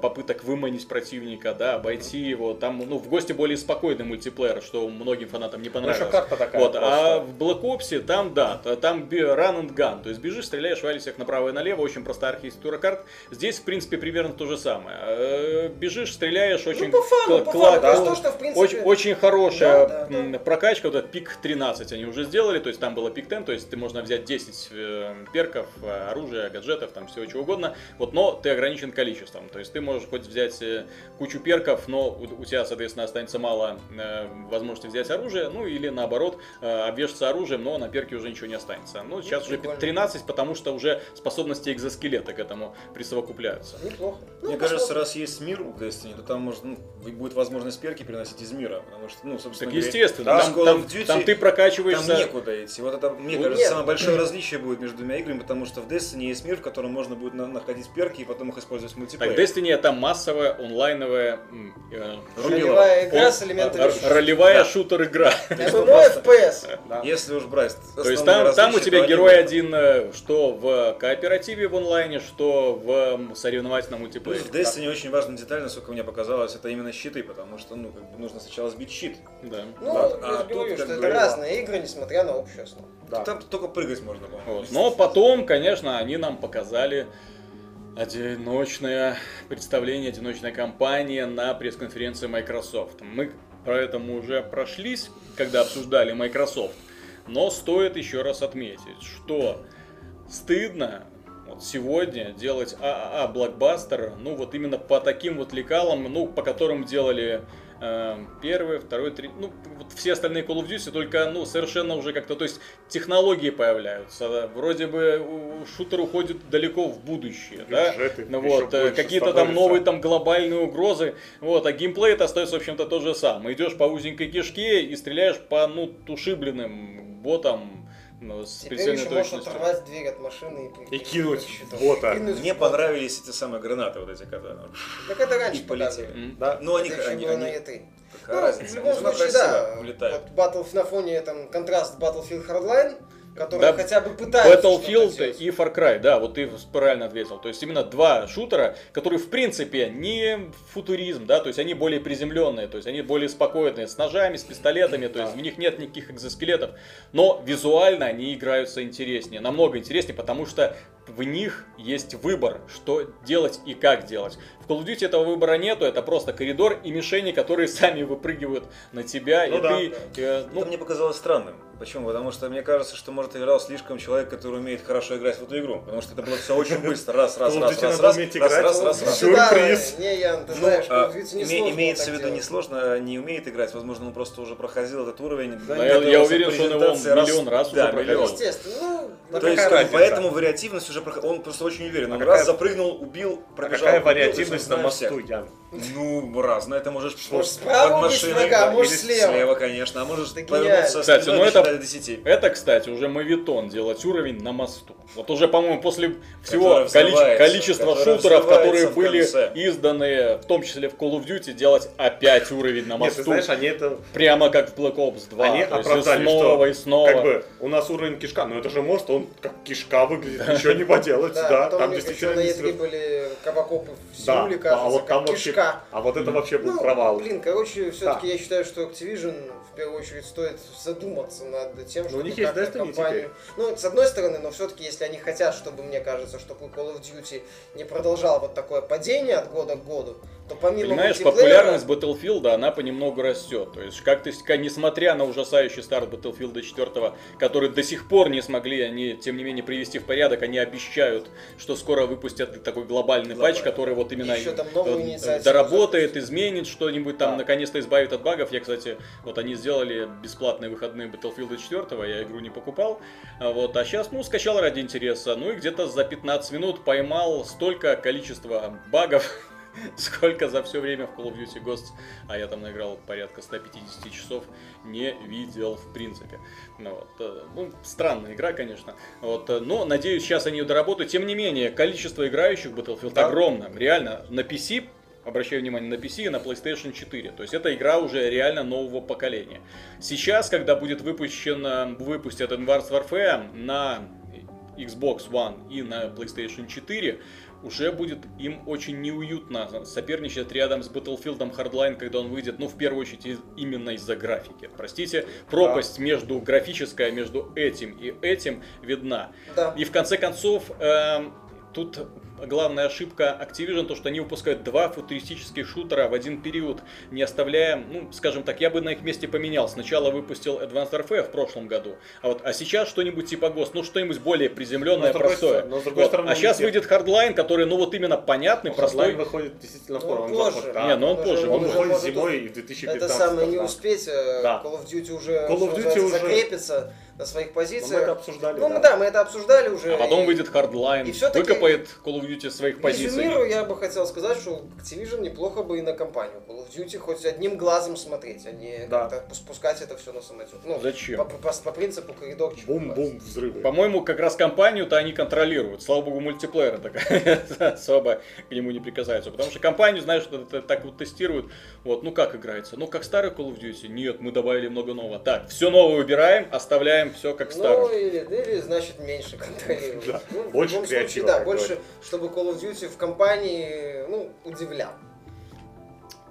попыток выманить противника, да, обойти его. Там, ну, в гости более спокойный мультиплеер, что многим фанатам не Ну, понравилось. карта такая Вот, просто. а в Black Ops там, да, там run and gun, то есть бежишь, стреляешь, валишь всех направо и налево, очень простая архитектура карт. Здесь, в принципе, примерно то же самое. Э, Бежишь, стреляешь, очень... Ну, по фану, по фану. Кла- то, что, в принципе... очень, очень хорошая Да, да, прокачка, вот этот пик 13 они уже сделали, то есть там было пик 10, то есть ты можно взять 10 э, перков, э, оружия, гаджетов, там всего чего угодно, вот, но ты ограничен количеством, то есть ты можешь хоть взять кучу перков, но у, у тебя, соответственно, останется мало э, возможности взять оружие, ну или наоборот, э, обвешаться оружием, но на перке уже ничего не останется. Ну, сейчас уже прикольно. 13, потому что уже способности экзоскелета к этому присовокупляются. Неплохо. Ну, Мне кажется, посмотрим. раз есть мир у Destiny, то там может, ну, будет возможность перки переносить из мира. Потому что, ну, собственно Так говоря, естественно, да, там, Call там- of Duty там ты прокачиваешься... Там некуда идти. Вот это, мне Ну, кажется, нет. самое большое различие будет между двумя играми, потому что в Destiny есть мир, в котором можно будет на- находить перки и потом их использовать в Так, мультиплеере. Destiny это массовая онлайновая э, Ролевая игра с элементами ролевая Да. шутер-игра. ММО, FPS. Да. Если уж брать То есть там, там у тебя герой один, э, что в кооперативе в онлайне, что в соревновательном Плюс мультиплеере. в Destiny очень важная деталь, насколько мне показалось, это именно щиты, потому что, ну, как бы нужно сначала сбить щит. Да. Ну, Да, я а же говорю, тут что это бы- разные игры, несмотря на общую основу. Да. Там только прыгать можно, по-моему. Вот. Но потом, конечно, они нам показали одиночное представление, одиночная кампания на пресс-конференции Microsoft. Мы про это мы уже прошлись, когда обсуждали Microsoft. Но стоит еще раз отметить, что стыдно вот сегодня делать ААА блокбастер, ну вот именно по таким вот лекалам, ну по которым делали э, первый, второй, третий, ну вот все остальные Call of Duty, только ну совершенно уже как-то, то есть технологии появляются, вроде бы шутер уходит далеко в будущее, да, Бюджеты ну еще вот, э, какие-то там новые там глобальные угрозы, вот, а геймплей это остается, в общем-то, то же самое. Идешь по узенькой кишке и стреляешь по, ну, тушибленным ботам ну, с Теперь прицельной еще можно оторвать дверь от машины и, И кинуть бота. Кинуть Мне понравились эти самые гранаты, вот эти, которые... Так это раньше полетели. Да. Ну, они, они, они- на E3. Какая Ну, разница? в любом случае, да. улетает. Вот Battle на фоне там контраст Battlefield Hardline, который Да, хотя бы пытается что-то Battlefield и Far Cry, да, вот ты правильно ответил. То есть именно два шутера, которые в принципе не футуризм, да, то есть они более приземленные, то есть они более спокойные, с ножами, с пистолетами, то есть в них нет никаких экзоскелетов, но визуально они играются интереснее, намного интереснее, потому что в них есть выбор, что делать и как делать. В Call of Duty этого выбора нету, это просто коридор и мишени, которые сами выпрыгивают на тебя, Ну и да, ты, э, ну, Это мне показалось странным. Почему? Потому что мне кажется, что, может, играл слишком человек, который умеет хорошо играть в эту игру. Потому что это было все очень быстро. Раз, раз, раз, раз, раз, раз, раз, раз, раз. Сюрприз. Не, Ян, ты Ну, знаешь, а, имеется в виду не делать. сложно, не умеет играть, возможно, он просто уже проходил этот уровень. Я- уверен, что он его миллион раз уже проходил. Естественно, ну, То есть, поэтому вариативность уже проход- он просто очень уверен. А Он какая- раз запрыгнул, убил, А пробежал. какая убил, вариативность на мосту, Ян? всех. Ну, разно. Это можешь Можешь справа убить врага, а можешь или слева. Слева, конечно. А можешь Это повернуться Кстати, спиной ну это- до 10. Это, кстати, уже мавитон делать уровень на мосту. Вот уже, по-моему, после всего количе- количества шутеров, которые были изданы, в том числе в Call of Duty, делать опять уровень на Нет, мосту. ты знаешь, они это... Прямо как в Black Ops 2. Они оправдали, снова что и снова. как бы у нас уровень кишка, но это же мост, он как кишка выглядит, ничего не поделать, Да, да, потом там них еще действительно... на не E3 слез- были кавакопы в Да, Сеуле, а кажется, вот там вообще, кишка. а вот это вообще был Ну, провал. блин, короче, все-таки я считаю, что Activision в первую очередь стоит задуматься над тем, Ну, чтобы у них есть Destiny компанию... Ну, с одной стороны, но все-таки, если они хотят, чтобы, мне кажется, чтобы Call of Duty не продолжал вот такое падение от года к году, то помимо Понимаешь, популярность Battlefield, она понемногу растет. То есть, как то несмотря на ужасающий старт Battlefield 4, который до сих пор не смогли они, тем не менее, привести в порядок, они обещают, что скоро выпустят такой глобальный Глобальный. патч, который вот именно Еще там новую э, доработает, изменит что-нибудь, там Да. наконец-то избавит от багов. Я, кстати, вот они сделали бесплатные выходные Battlefield 4, я игру не покупал. А Вот, а сейчас, ну, скачал ради интереса. Ну и где-то за 15 минут поймал столько количества багов, сколько за все время в Call of Duty Ghosts, а я там наиграл порядка 150 часов, не видел в принципе. Ну, вот, э, ну, странная игра, конечно. Вот, э, но надеюсь, сейчас они ее доработают. Тем не менее, количество играющих в Battlefield Да. огромно. Реально, на PC Обращаю внимание на PC и на PlayStation 4. То есть это игра уже реально нового поколения. Сейчас, когда будет выпущен, э, выпустят Advanced Warfare на Xbox One и на PlayStation 4, уже будет им очень неуютно соперничать рядом с Battlefield Hardline, когда он выйдет, ну, в первую очередь, из- именно из-за графики. Простите, пропасть между графическая, между этим и этим видна. Да. И в конце концов, эм, тут главная ошибка Activision, то, что они выпускают два футуристических шутера в один период, не оставляя, ну, скажем так, я бы на их месте поменял. Сначала выпустил Advanced Warfare в прошлом году, а вот, а сейчас что-нибудь типа Ghost, ну, что-нибудь более приземленное, Но простое. но с другой Вот. стороны, а сейчас они- выйдет Hardline, который, ну, вот именно понятный, Ну, простой. Hardline выходит действительно Ну, скоро. Он позже. заход- да. Не, ну он Он позже. Он выходит может зимой в 2015 Это самое не успеть, э, Да. Call of Duty уже, Call of Duty уже- закрепится на своих позициях. мы это обсуждали, Ну да. да, мы это обсуждали уже. А потом и выйдет Hardline, и выкопает Call of Duty своих позиций. Резюмирую, я бы хотел сказать, что Activision неплохо бы и на компанию Call of Duty хоть одним глазом смотреть, а не Да. как-то спускать это все на самотек. Ну, Зачем? По, по- по принципу коридорчика. Бум-бум, взрывы. По-моему, как раз компанию-то они контролируют. Слава богу, мультиплееры так особо к нему не прикасаются. Потому что компанию, знаешь, так вот тестируют. Вот, ну как играется? Ну как старый Call of Duty? Нет, мы добавили много нового. Так, все новое убираем, оставляем все как Ну, старое. или, или, значит, меньше контролировать. Да, Ну, в больше любом креатива, случае, да, больше, говорят. Чтобы Call of Duty в компании, ну, удивлял.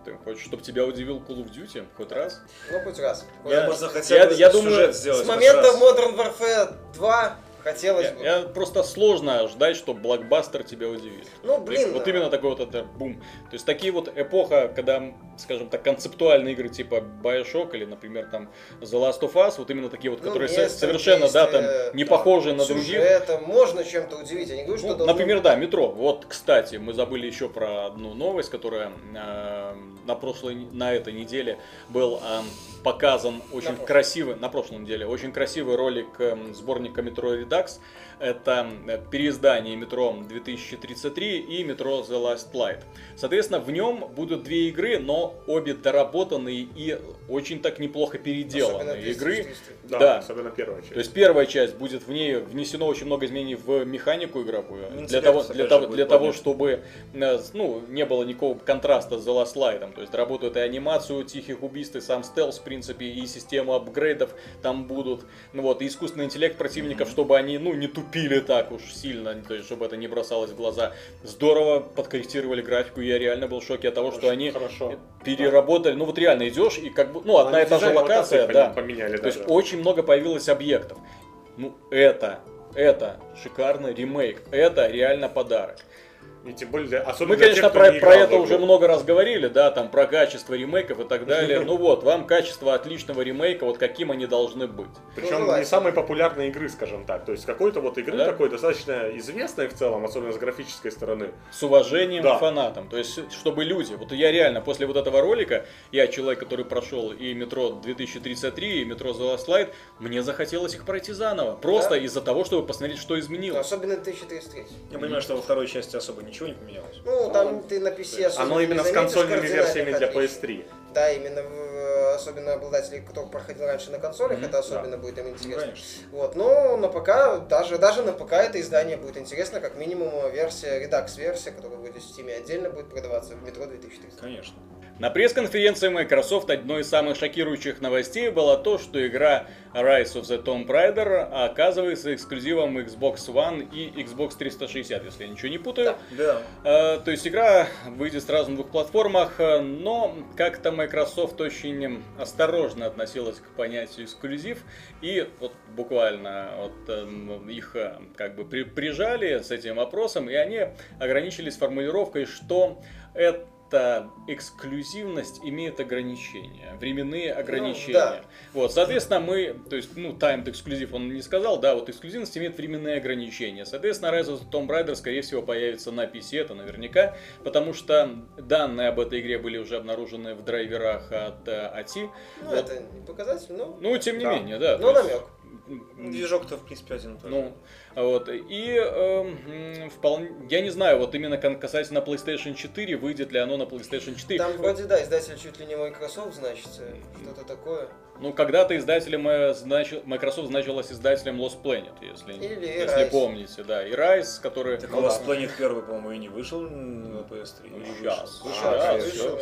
Ты хочешь, чтобы тебя удивил Call of Duty хоть раз? Ну, хоть раз. Я- Можно хотя я- бы я думаю, сюжет сделать С хоть момента раз. Modern Warfare 2 хотелось Я, бы. я- просто сложно ждать, что блокбастер тебя удивит. Ну, блин, Вот да. именно такой вот это бум. То есть такие вот эпоха, когда, скажем так, концептуальные игры типа Bioshock или, например, там The Last of Us, вот именно такие вот, Ну, которые место, совершенно, да, там действие, не да, похожи на других. сюжетом, можно чем-то удивить. Я не говорю, что Ну, должно например, да, метро. Вот, кстати, мы забыли еще про одну новость, которая э, на прошлой, на этой неделе был э, показан очень прошлой. красивый, на прошлой неделе, очень красивый ролик э, сборника метро Redux. Это э, переиздание метро 2033 и метро The Last Light. Соответственно, в нем будут две игры, но обе доработанные и очень так неплохо переделанные 200, игры. 400. Да, Да. особенно первая часть. То есть первая часть будет в ней внесено очень много изменений в механику игровую. Для Интеллект, того, опять для того, для того чтобы э, ну, не было никакого контраста с The Last Light. То есть доработают и анимацию тихих убийств, и сам стелс, в принципе, и систему апгрейдов там будут. Ну вот, и искусственный интеллект противников, чтобы они, ну, не тупили так уж сильно, то есть, чтобы это не бросалось в глаза. Здорово подкорректировали графику, я реально был в шоке от того, что Очень они хорошо. переработали. Ну вот реально идешь, и как бы, ну, одна Они и та же локация, да. поменяли То есть даже. очень много появилось объектов. Ну, это, это шикарный ремейк. Это реально подарок. И тем более, для- особенно Мы, для конечно, тех, кто про, не про это уже много раз говорили, да, там про качество ремейков и так далее. Ну вот, вам качество отличного ремейка, вот каким они должны быть. Причем желательно. не самой популярной игры, скажем так. То есть какой-то вот игры Да. такой достаточно известной в целом, особенно с графической стороны. С уважением Да. к фанатам. То есть, чтобы люди, вот я реально после вот этого ролика, я человек, который прошел и метро 2033, и метро The Last Light, мне захотелось их пройти заново. Просто Да. из-за того, чтобы посмотреть, что Ну, изменилось. Особенно 2033. Я понимаю, что во второй части особо ничего не поменялось. Ну, там ты на PC особо Оно не именно с консольными версиями для отличий. PS3. Да, именно в- особенно обладатели, кто проходил раньше на консолях, Мгм, это особенно будет им Ну, интересно. конечно. Вот, но на ПК, даже, даже на ПК это издание будет интересно, как минимум версия, редакс-версия, которая будет в Steam отдельно будет продаваться в метро 2030. Конечно. На пресс-конференции Microsoft одной из самых шокирующих новостей было то, что игра Rise of the Tomb Raider оказывается эксклюзивом Xbox One и Xbox 360, если я ничего не путаю. Да. Э, То есть игра выйдет сразу на двух платформах, э, но как-то Microsoft очень осторожно относилась к понятию эксклюзив и вот буквально вот эм, их э, как бы при- прижали с этим вопросом и они ограничились формулировкой, что эта эксклюзивность имеет ограничения, временные ограничения. да. Вот, соответственно, мы, то есть, ну, timed эксклюзив он не сказал, да, вот эксклюзивность имеет временные ограничения. Соответственно, Rise of the Tomb Raider, скорее всего, появится на PC, это наверняка, потому что данные об этой игре были уже обнаружены в драйверах от э, AT. Ну, Вот. это не показатель, но... Ну, тем не Да. менее, да. Ну, есть, намек. м, Движок-то, в принципе, один и тот же. Ну, вот. И м, вполне, я не знаю, вот именно касательно PlayStation 4, выйдет ли оно на PlayStation 4. Там вроде, да, издатель чуть ли не Microsoft, значит, э, что-то такое. Ну, когда-то издателем э, Microsoft значилась издателем Lost Planet, если, Или если Rise. помните, да. И Rise, который... Так ну, да. Planet 1, по-моему, и не вышел на PS3. Или Сейчас. вышел? А, вышел,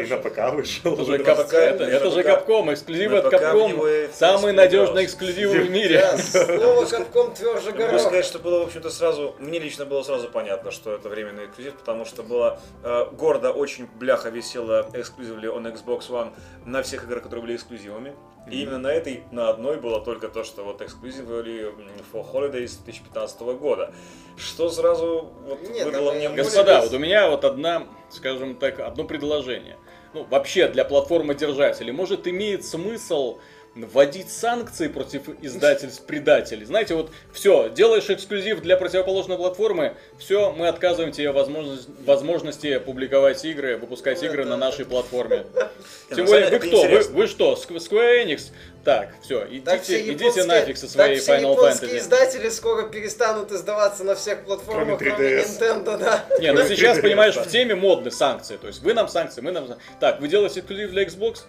И на ПК вышел. Это же, уже. Кап- ПК, это, это же. Capcom, эксклюзивы На от ПК в Capcom. него и Самые FPS надежные игрался. эксклюзивы в мире. Слово Capcom тверже Могу горох. сказать, что было, в общем-то, сразу, мне лично было сразу понятно, что это временный эксклюзив, потому что было э, гордо, очень бляха висела эксклюзивли on Xbox One на всех играх, которые были эксклюзивами. И именно на этой, на одной было только то, что вот эксклюзивы м, for Holidays 2015 года. Что сразу вот Нет, выдало мне мысль- Господа, вот у меня вот одна, скажем так, одно предложение. Ну, вообще, для платформодержателей, может, имеет смысл вводить санкции против издательств-предателей. Знаете, вот все, делаешь эксклюзив для противоположной платформы, все, мы отказываем тебе возможность, возможности публиковать игры, выпускать игры на нашей платформе. Тем более, вы кто? Вы, вы что, Squ- Square Enix? Так, все, Так все идите, идите нафиг со так своей все Final Fantasy. издатели скоро перестанут издаваться на всех платформах, Кроме кроме 3DS. Nintendo, да. Не, ну сейчас, понимаешь, в теме модны санкции. То есть вы нам санкции, мы нам... Так, вы делаете эксклюзив для Xbox?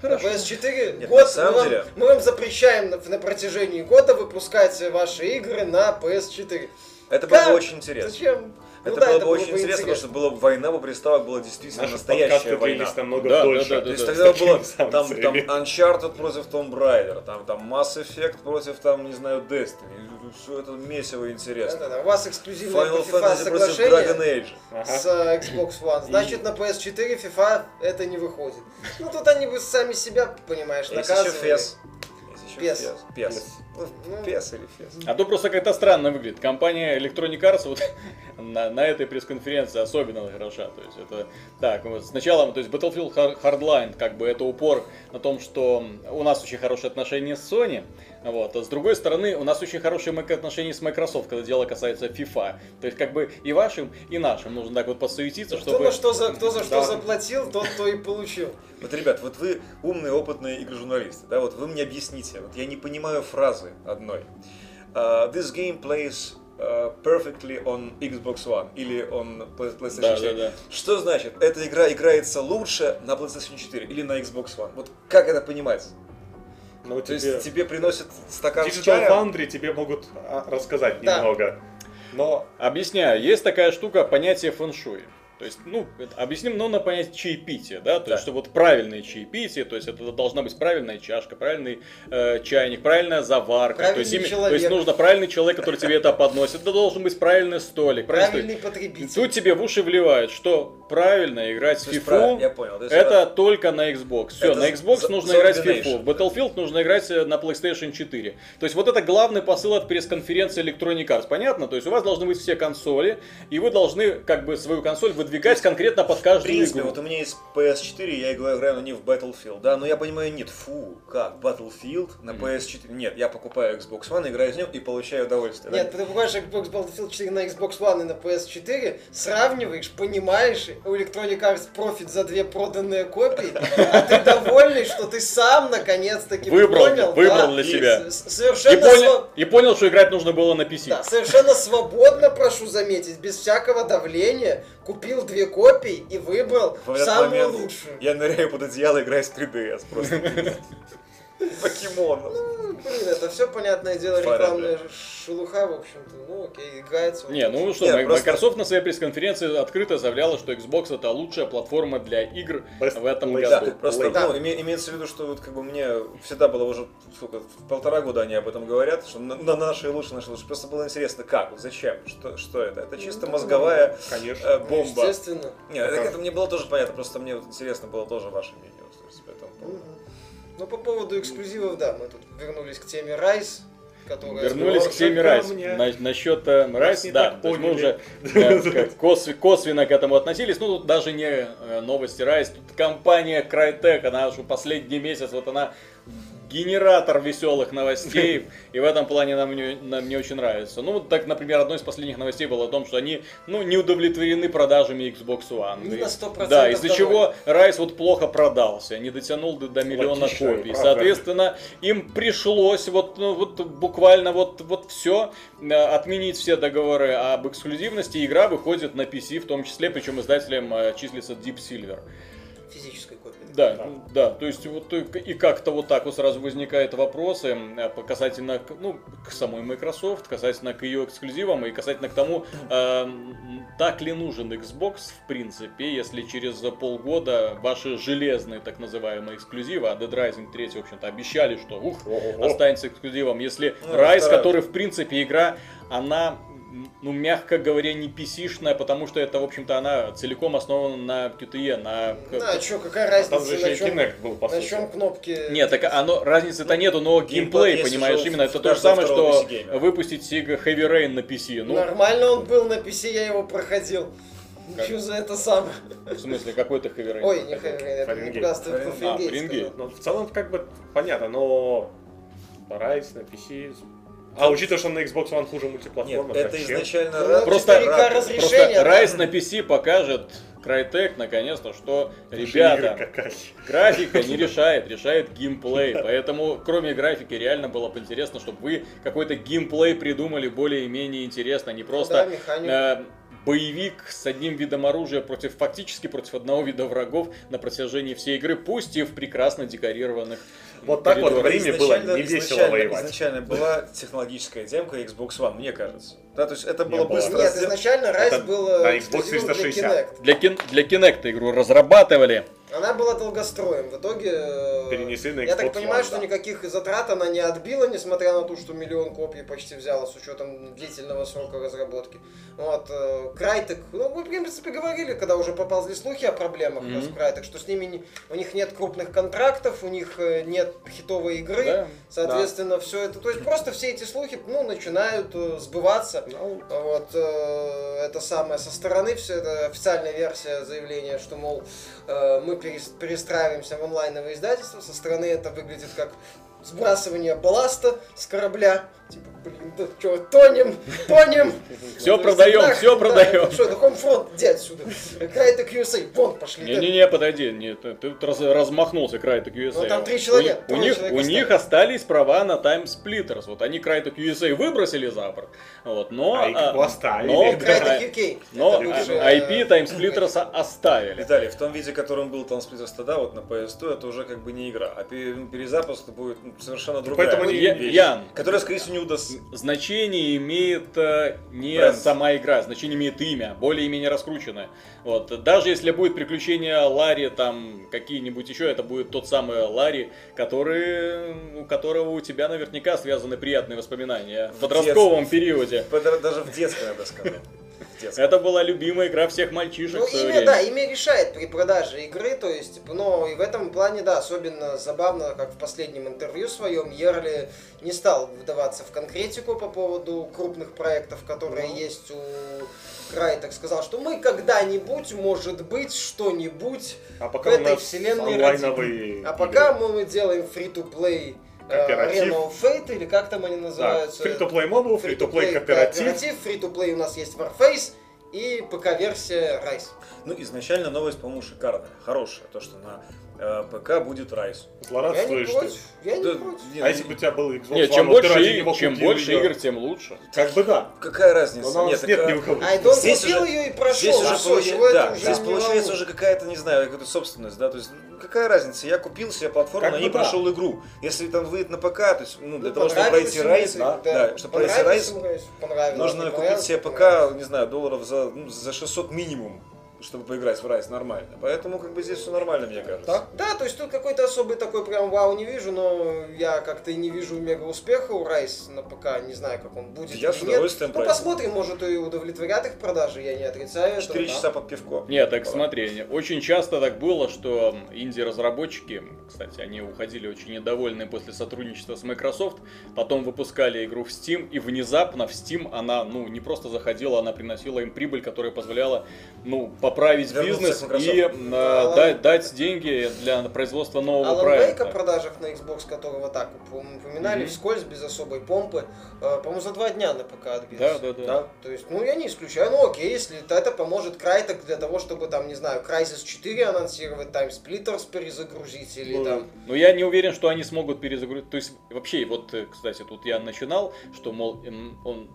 Хорошо. PS4 Нет, год, на самом мы, вам, деле- мы вам запрещаем на, на протяжении года выпускать ваши игры на PS4. Это было Как? бы очень интересно. Зачем? Ну Это да, было бы очень интересно, потому что было, война бы приставок была действительно Наши настоящая война. намного Да, да, дольше. да, да, То есть да. тогда было там, там. Uncharted против Tomb Raider, там, там Mass Effect против, там, не знаю, Destiny. Все это месиво интересно. У вас эксклюзивное Final FIFA Fantasy против соглашение Dragon Age. Ага. с э, Xbox One. Значит, на PS4 FIFA это не выходит. Ну тут они бы сами себя, понимаешь, Есть еще наказывали. FES. Есть еще PES. FES. Ну, PES или FES. А то просто как-то странно выглядит. Компания Electronic Arts вот на, на этой пресс-конференции особенно хороша. То есть это так, вот сначала, то есть Battlefield Har- Hardline, как бы это упор на том, что у нас очень хорошие отношения с Sony, вот, а с другой стороны, у нас очень хорошие отношения с Microsoft, когда дело касается FIFA. То есть как бы и вашим, и нашим нужно так вот подсуетиться, Кто чтобы... на что за, кто за что Да. заплатил, тот то и получил. Вот, ребят, вот вы умные, опытные игры-журналисты, да, вот вы мне объясните, вот я не понимаю фразы одной. Uh, this game plays uh, perfectly on Xbox One или on PlayStation Да, 4. да, да. Что значит, эта игра играется лучше на PlayStation 4 или на Xbox One? Вот как это понимать? Ну, То тебе... есть тебе приносят стакан с Digital чаем? Foundry тебе могут а, рассказать Да. немного. Но Объясняю, есть такая штука, понятие фэншуй. То есть, ну, это объясним, ну, на понятие чаепития, да, то Да. есть, что вот правильное чаепитие, то есть, это должна быть правильная чашка, правильный э, чайник, правильная заварка, то есть, ими- то есть, нужно правильный человек, который тебе это подносит, это должен быть правильный столик, правильный столик. потребитель. Тут тебе в уши вливают, что правильно играть в FIFA, я понял. То есть это только на Xbox. Все, это на Xbox за- нужно за играть в FIFA. В. Battlefield нужно играть э, на PlayStation 4. То есть вот это главный посыл от пресс-конференции Electronic Arts. Понятно? То есть у вас должны быть все консоли, и вы должны как бы свою консоль выдвигать конкретно под В каждую принципе, игру. вот у меня есть PS4, я играю, на ней в Battlefield, да, но я понимаю, нет, фу, как, Battlefield на PS4, нет, я покупаю Xbox One, играю с ним и получаю удовольствие. Нет, ты покупаешь Xbox Battlefield 4 на Xbox One и на PS4, сравниваешь, понимаешь, у Electronic Arts профит за две проданные копии, а ты довольный, что ты сам наконец-таки Выбрал, понял, выбрал да, для себя. с- И Совершенно, понял, сва- и понял, что играть нужно было на PC. да, совершенно свободно, прошу заметить, без всякого давления, купил две копии и выбрал В самую момент лучшую. Я ныряю под одеяло, играю с 3DS просто. Покемонов. блин, это все понятное дело, рекламная шелуха, в общем-то. Ну, окей, играется. Не, ну что, Нет, просто- Microsoft на своей пресс-конференции открыто заявляла, что Xbox это лучшая платформа для игр Best в этом Да, году. просто Play. ну, име- имеется в виду, что вот как бы мне всегда было уже сколько, полтора года они об этом говорят, что на, на наши лучше, наши лучше. Просто было интересно, как, вот зачем, что, что это? Это чисто Ну, мозговая Конечно. э, Ну, бомба. Естественно. Нет, это, это мне было тоже понятно, просто мне вот интересно было тоже ваше мнение. то есть, по этому поводу. Мгм. Ну, по поводу эксклюзивов, да, мы тут вернулись к теме Rise, которая... Вернулись к теме Райс. На- насчет э, Райс, да, то есть мы уже э, косв- косвенно к этому относились. Ну, тут даже не э, новости Райс, тут компания Crytek, она уже последний месяц, вот она генератор веселых новостей, и в этом плане нам не, нам не очень нравится. Ну, так, например, одной из последних новостей было о том, что они, ну, не удовлетворены продажами Xbox One. Не И- на 100% Да, из-за чего Райс вот плохо продался, не дотянул до, до миллиона Логично, копий. правда. Соответственно, им пришлось вот, ну, вот буквально вот, вот все отменить все договоры об эксклюзивности. Игра выходит на PC в том числе, причем издателем э, числится Deep Silver. Физической. Да, Да. да, то есть вот и как-то вот так вот сразу возникают вопросы э, касательно ну, к самой Microsoft, касательно к ее эксклюзивам и касательно к тому, э, так ли нужен Xbox в принципе, если через полгода ваши железные так называемые эксклюзивы, а Dead Rising 3, в общем-то, обещали, что ух, Ого. останется эксклюзивом, если Ну, Rise, который в принципе игра, она ну, мягко говоря, не PC-шная, потому что это, в общем-то, она целиком основана на QTE, на... Ну, а чё, какая А Там же разница, еще на чем, Kinect был, по на сути. чем кнопки... Нет, так оно разницы-то нету, но геймплей, есть понимаешь, именно это то же самое, что выпустить Sega Heavy Rain на PC. Ну, Нормально он был на PC, я его проходил. Как? Что за это самое? в смысле, какой-то Heavy Rain? Ой, не Heavy Rain, это Фаренгейт. А, Фаренгейт. Ну, в целом, как бы, понятно, но... Rise на PC... А учитывая, что на Xbox One хуже Нет, мультиплатформа, это зачем? изначально Ну, Просто- 4К рад- разрешение, Просто да. Rise на PC покажет Crytek наконец-то, что, ребята, графика не решает, решает геймплей. Поэтому, кроме графики, реально было бы интересно, чтобы вы какой-то геймплей придумали более-менее интересно, не Ну просто да, э, боевик с одним видом оружия против фактически против одного вида врагов на протяжении всей игры, пусть и в прекрасно декорированных Вот так вот коридорах. в Риме было не весело воевать. Изначально была технологическая демка Xbox One, мне кажется. Да, то есть это было быстро Нет, изначально Rise был на э, Xbox эксклюзивом для 360. Kinect. Для, Kinect игру разрабатывали. Она была долгостроем. В итоге... э, Перенесли на Я так Xbox понимаю, One, что да. никаких затрат она не отбила, несмотря на то, что миллион копий почти взяла с учетом длительного срока разработки. Вот, э, Crytek, ну, мы, в принципе, говорили, когда уже поползли слухи о проблемах Мгм. в Crytek, что с ними не- у них нет крупных контрактов, у них э, нет хитовой игры, Да. соответственно, все это, то есть просто все эти слухи, ну, начинают э, сбываться. Ну, Вот, э, это самое, со стороны все это официальная версия заявления, что, мол, э, мы перес- перестраиваемся в онлайновое издательство, со стороны это выглядит как сбрасывание балласта с корабля. Типа, блин, да что, тонем, тонем. Все продаем, все да, продаем. это Что, это Homefront, иди отсюда. Crytek USA, вон пошли. Не-не-не, подойди, нет, ты размахнулся Crytek USA. Ну, там три человека, У, них, у них остались права на Time Splitters. Вот они Crytek USA выбросили за борт. Вот, но, А их а, оставили. но, UK. но IP Time э, Splitters оставили. Виталий, в том виде, в котором был там Splitters тогда, вот на PS2, это уже как бы не игра. А пе- перезапуск будет ну, совершенно другая Поэтому Ян, которая, скорее всего, не удастся. значение имеет э, не Бренд. сама игра, значение имеет имя, более-менее раскрученное. Вот. Даже если будет приключение Ларри, там какие-нибудь еще, это будет тот самый Ларри, который, у которого у тебя наверняка связаны приятные воспоминания в подростковом периоде. Подра- Даже в детстве, я бы сказал. Детстве. Это была любимая игра всех мальчишек Ну, имя, время. да, имя решает при продаже игры, то есть, но и в этом плане, да, особенно забавно, как в последнем интервью своем Ерли не стал вдаваться в конкретику по поводу крупных проектов, которые Ну. есть у Крайтек. Сказал, что мы когда-нибудь, может быть, что-нибудь А пока в этой вселенной онлайновые А пока игры. мы делаем фри-то-плей Кооператив. Arena of Fate, или как там они Да, называются? free-to-play mobile, free-to-play кооператив. Free-to-play у нас есть Warface и ПК-версия Rise. Ну, изначально новость, по-моему, шикарная, хорошая. То, что на э, ПК будет не Злорадствуешь ты. против. Я не Да, против. не, А если бы у тебя был Xbox Нет, One, чем ты больше, ради и- него чем больше игр, тем лучше. Как бы да. Какая разница? Но нас нет так, ни а, у кого. Ай, да он Здесь купил уже- ее и прошел. Здесь уже, всё, получ- да, уже здесь получается уже какая-то, не знаю, какая-то собственность, да, то есть ну, какая разница, я купил себе платформу, Как на ней да. прошел игру. Если там выйдет на ПК, то есть, ну, для Ну, того, чтобы пройти если- да, да, чтобы пройти понравилось, нужно купить себе. ПК, не знаю, долларов за, ну, за 600 минимум, чтобы поиграть в Rise нормально. Поэтому как бы здесь все нормально, мне кажется. Так? Да, то есть тут какой-то особый такой прям вау не вижу, но я как-то и не вижу мега успеха у Райс на ПК, не знаю, как он будет Я с нет. удовольствием Ну, пройду. посмотрим, может и удовлетворят их продажи, я не отрицаю 4 да. часа под пивко. Нет, так смотри, очень часто так было, что инди-разработчики, кстати, они уходили очень недовольны после сотрудничества с Microsoft, потом выпускали игру в Steam, и внезапно в Steam она, ну, не просто заходила, она приносила им прибыль, которая позволяла, ну, поправить Вернуться бизнес и э, Да, дать, дать деньги для производства нового Алан Вейк о проекта. продажах на Xbox, которого так упоминали Мгм. вскользь, без особой помпы, э, по-моему, за два дня на ПК отбился. Да, да, да. Да. То есть, ну, я не исключаю, ну, окей, если это поможет Крайтек для того, чтобы, там, не знаю, Crysis 4 анонсировать, Time Splitters перезагрузить, или Ну, там... Но я не уверен, что они смогут перезагрузить. То есть, вообще, вот, э, кстати, тут я начинал, что, мол, он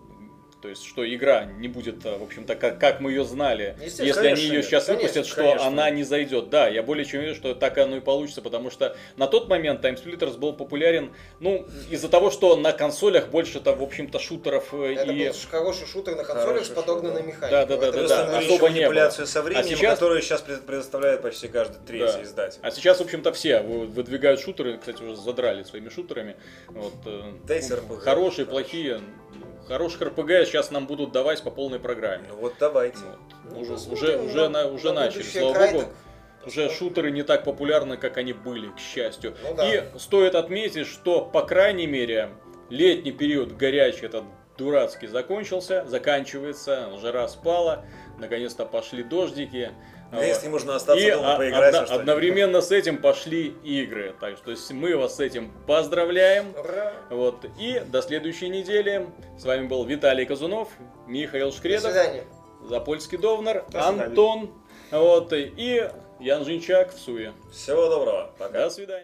то есть, что игра не будет, э, в общем-то, как, как мы ее знали, Естественно, если конечно, они ее сейчас Конечно, выпустят, что конечно. она не зайдет. Да, я более чем уверен, что так оно и получится, потому что на тот момент Time Splitters был популярен, ну, из-за того, что на консолях больше-то, в общем-то, шутеров э, Это и... был хороший шутер на консолях Хороший с подогнанной шутер, механикой. Да, да, да, Это да, было да, еще особо не манипуляцию со временем, сейчас- которую сейчас пред- предоставляет почти каждый третий Да. издатель. А сейчас, в общем-то, все вы- выдвигают шутеры, кстати, уже задрали своими шутерами. Вот, э, Дайте ну. Хорошие, плохие. Хороших РПГ сейчас нам будут давать по полной программе. Ну вот давайте. Вот. Ну, Уже, посмотрим уже, уже, на- на- уже на начали, будущее слава Крайтек. богу. Уже шутеры не так популярны, как они были, к счастью. Ну да. И стоит отметить, что, по крайней мере, летний период горячий этот дурацкий закончился, заканчивается, жара спала, наконец-то пошли дождики. Наконец-то Вот. можно остаться И дома а- поиграть одно- одновременно с этим пошли игры. Так что мы вас с этим поздравляем. Ура! Вот. И до следующей недели. С вами был Виталий Казунов, Михаил До Шкредов, свидания. Запольский До свидания. Антон вот, и Ян Жинчак в Суе. Всего доброго. Пока. До свидания.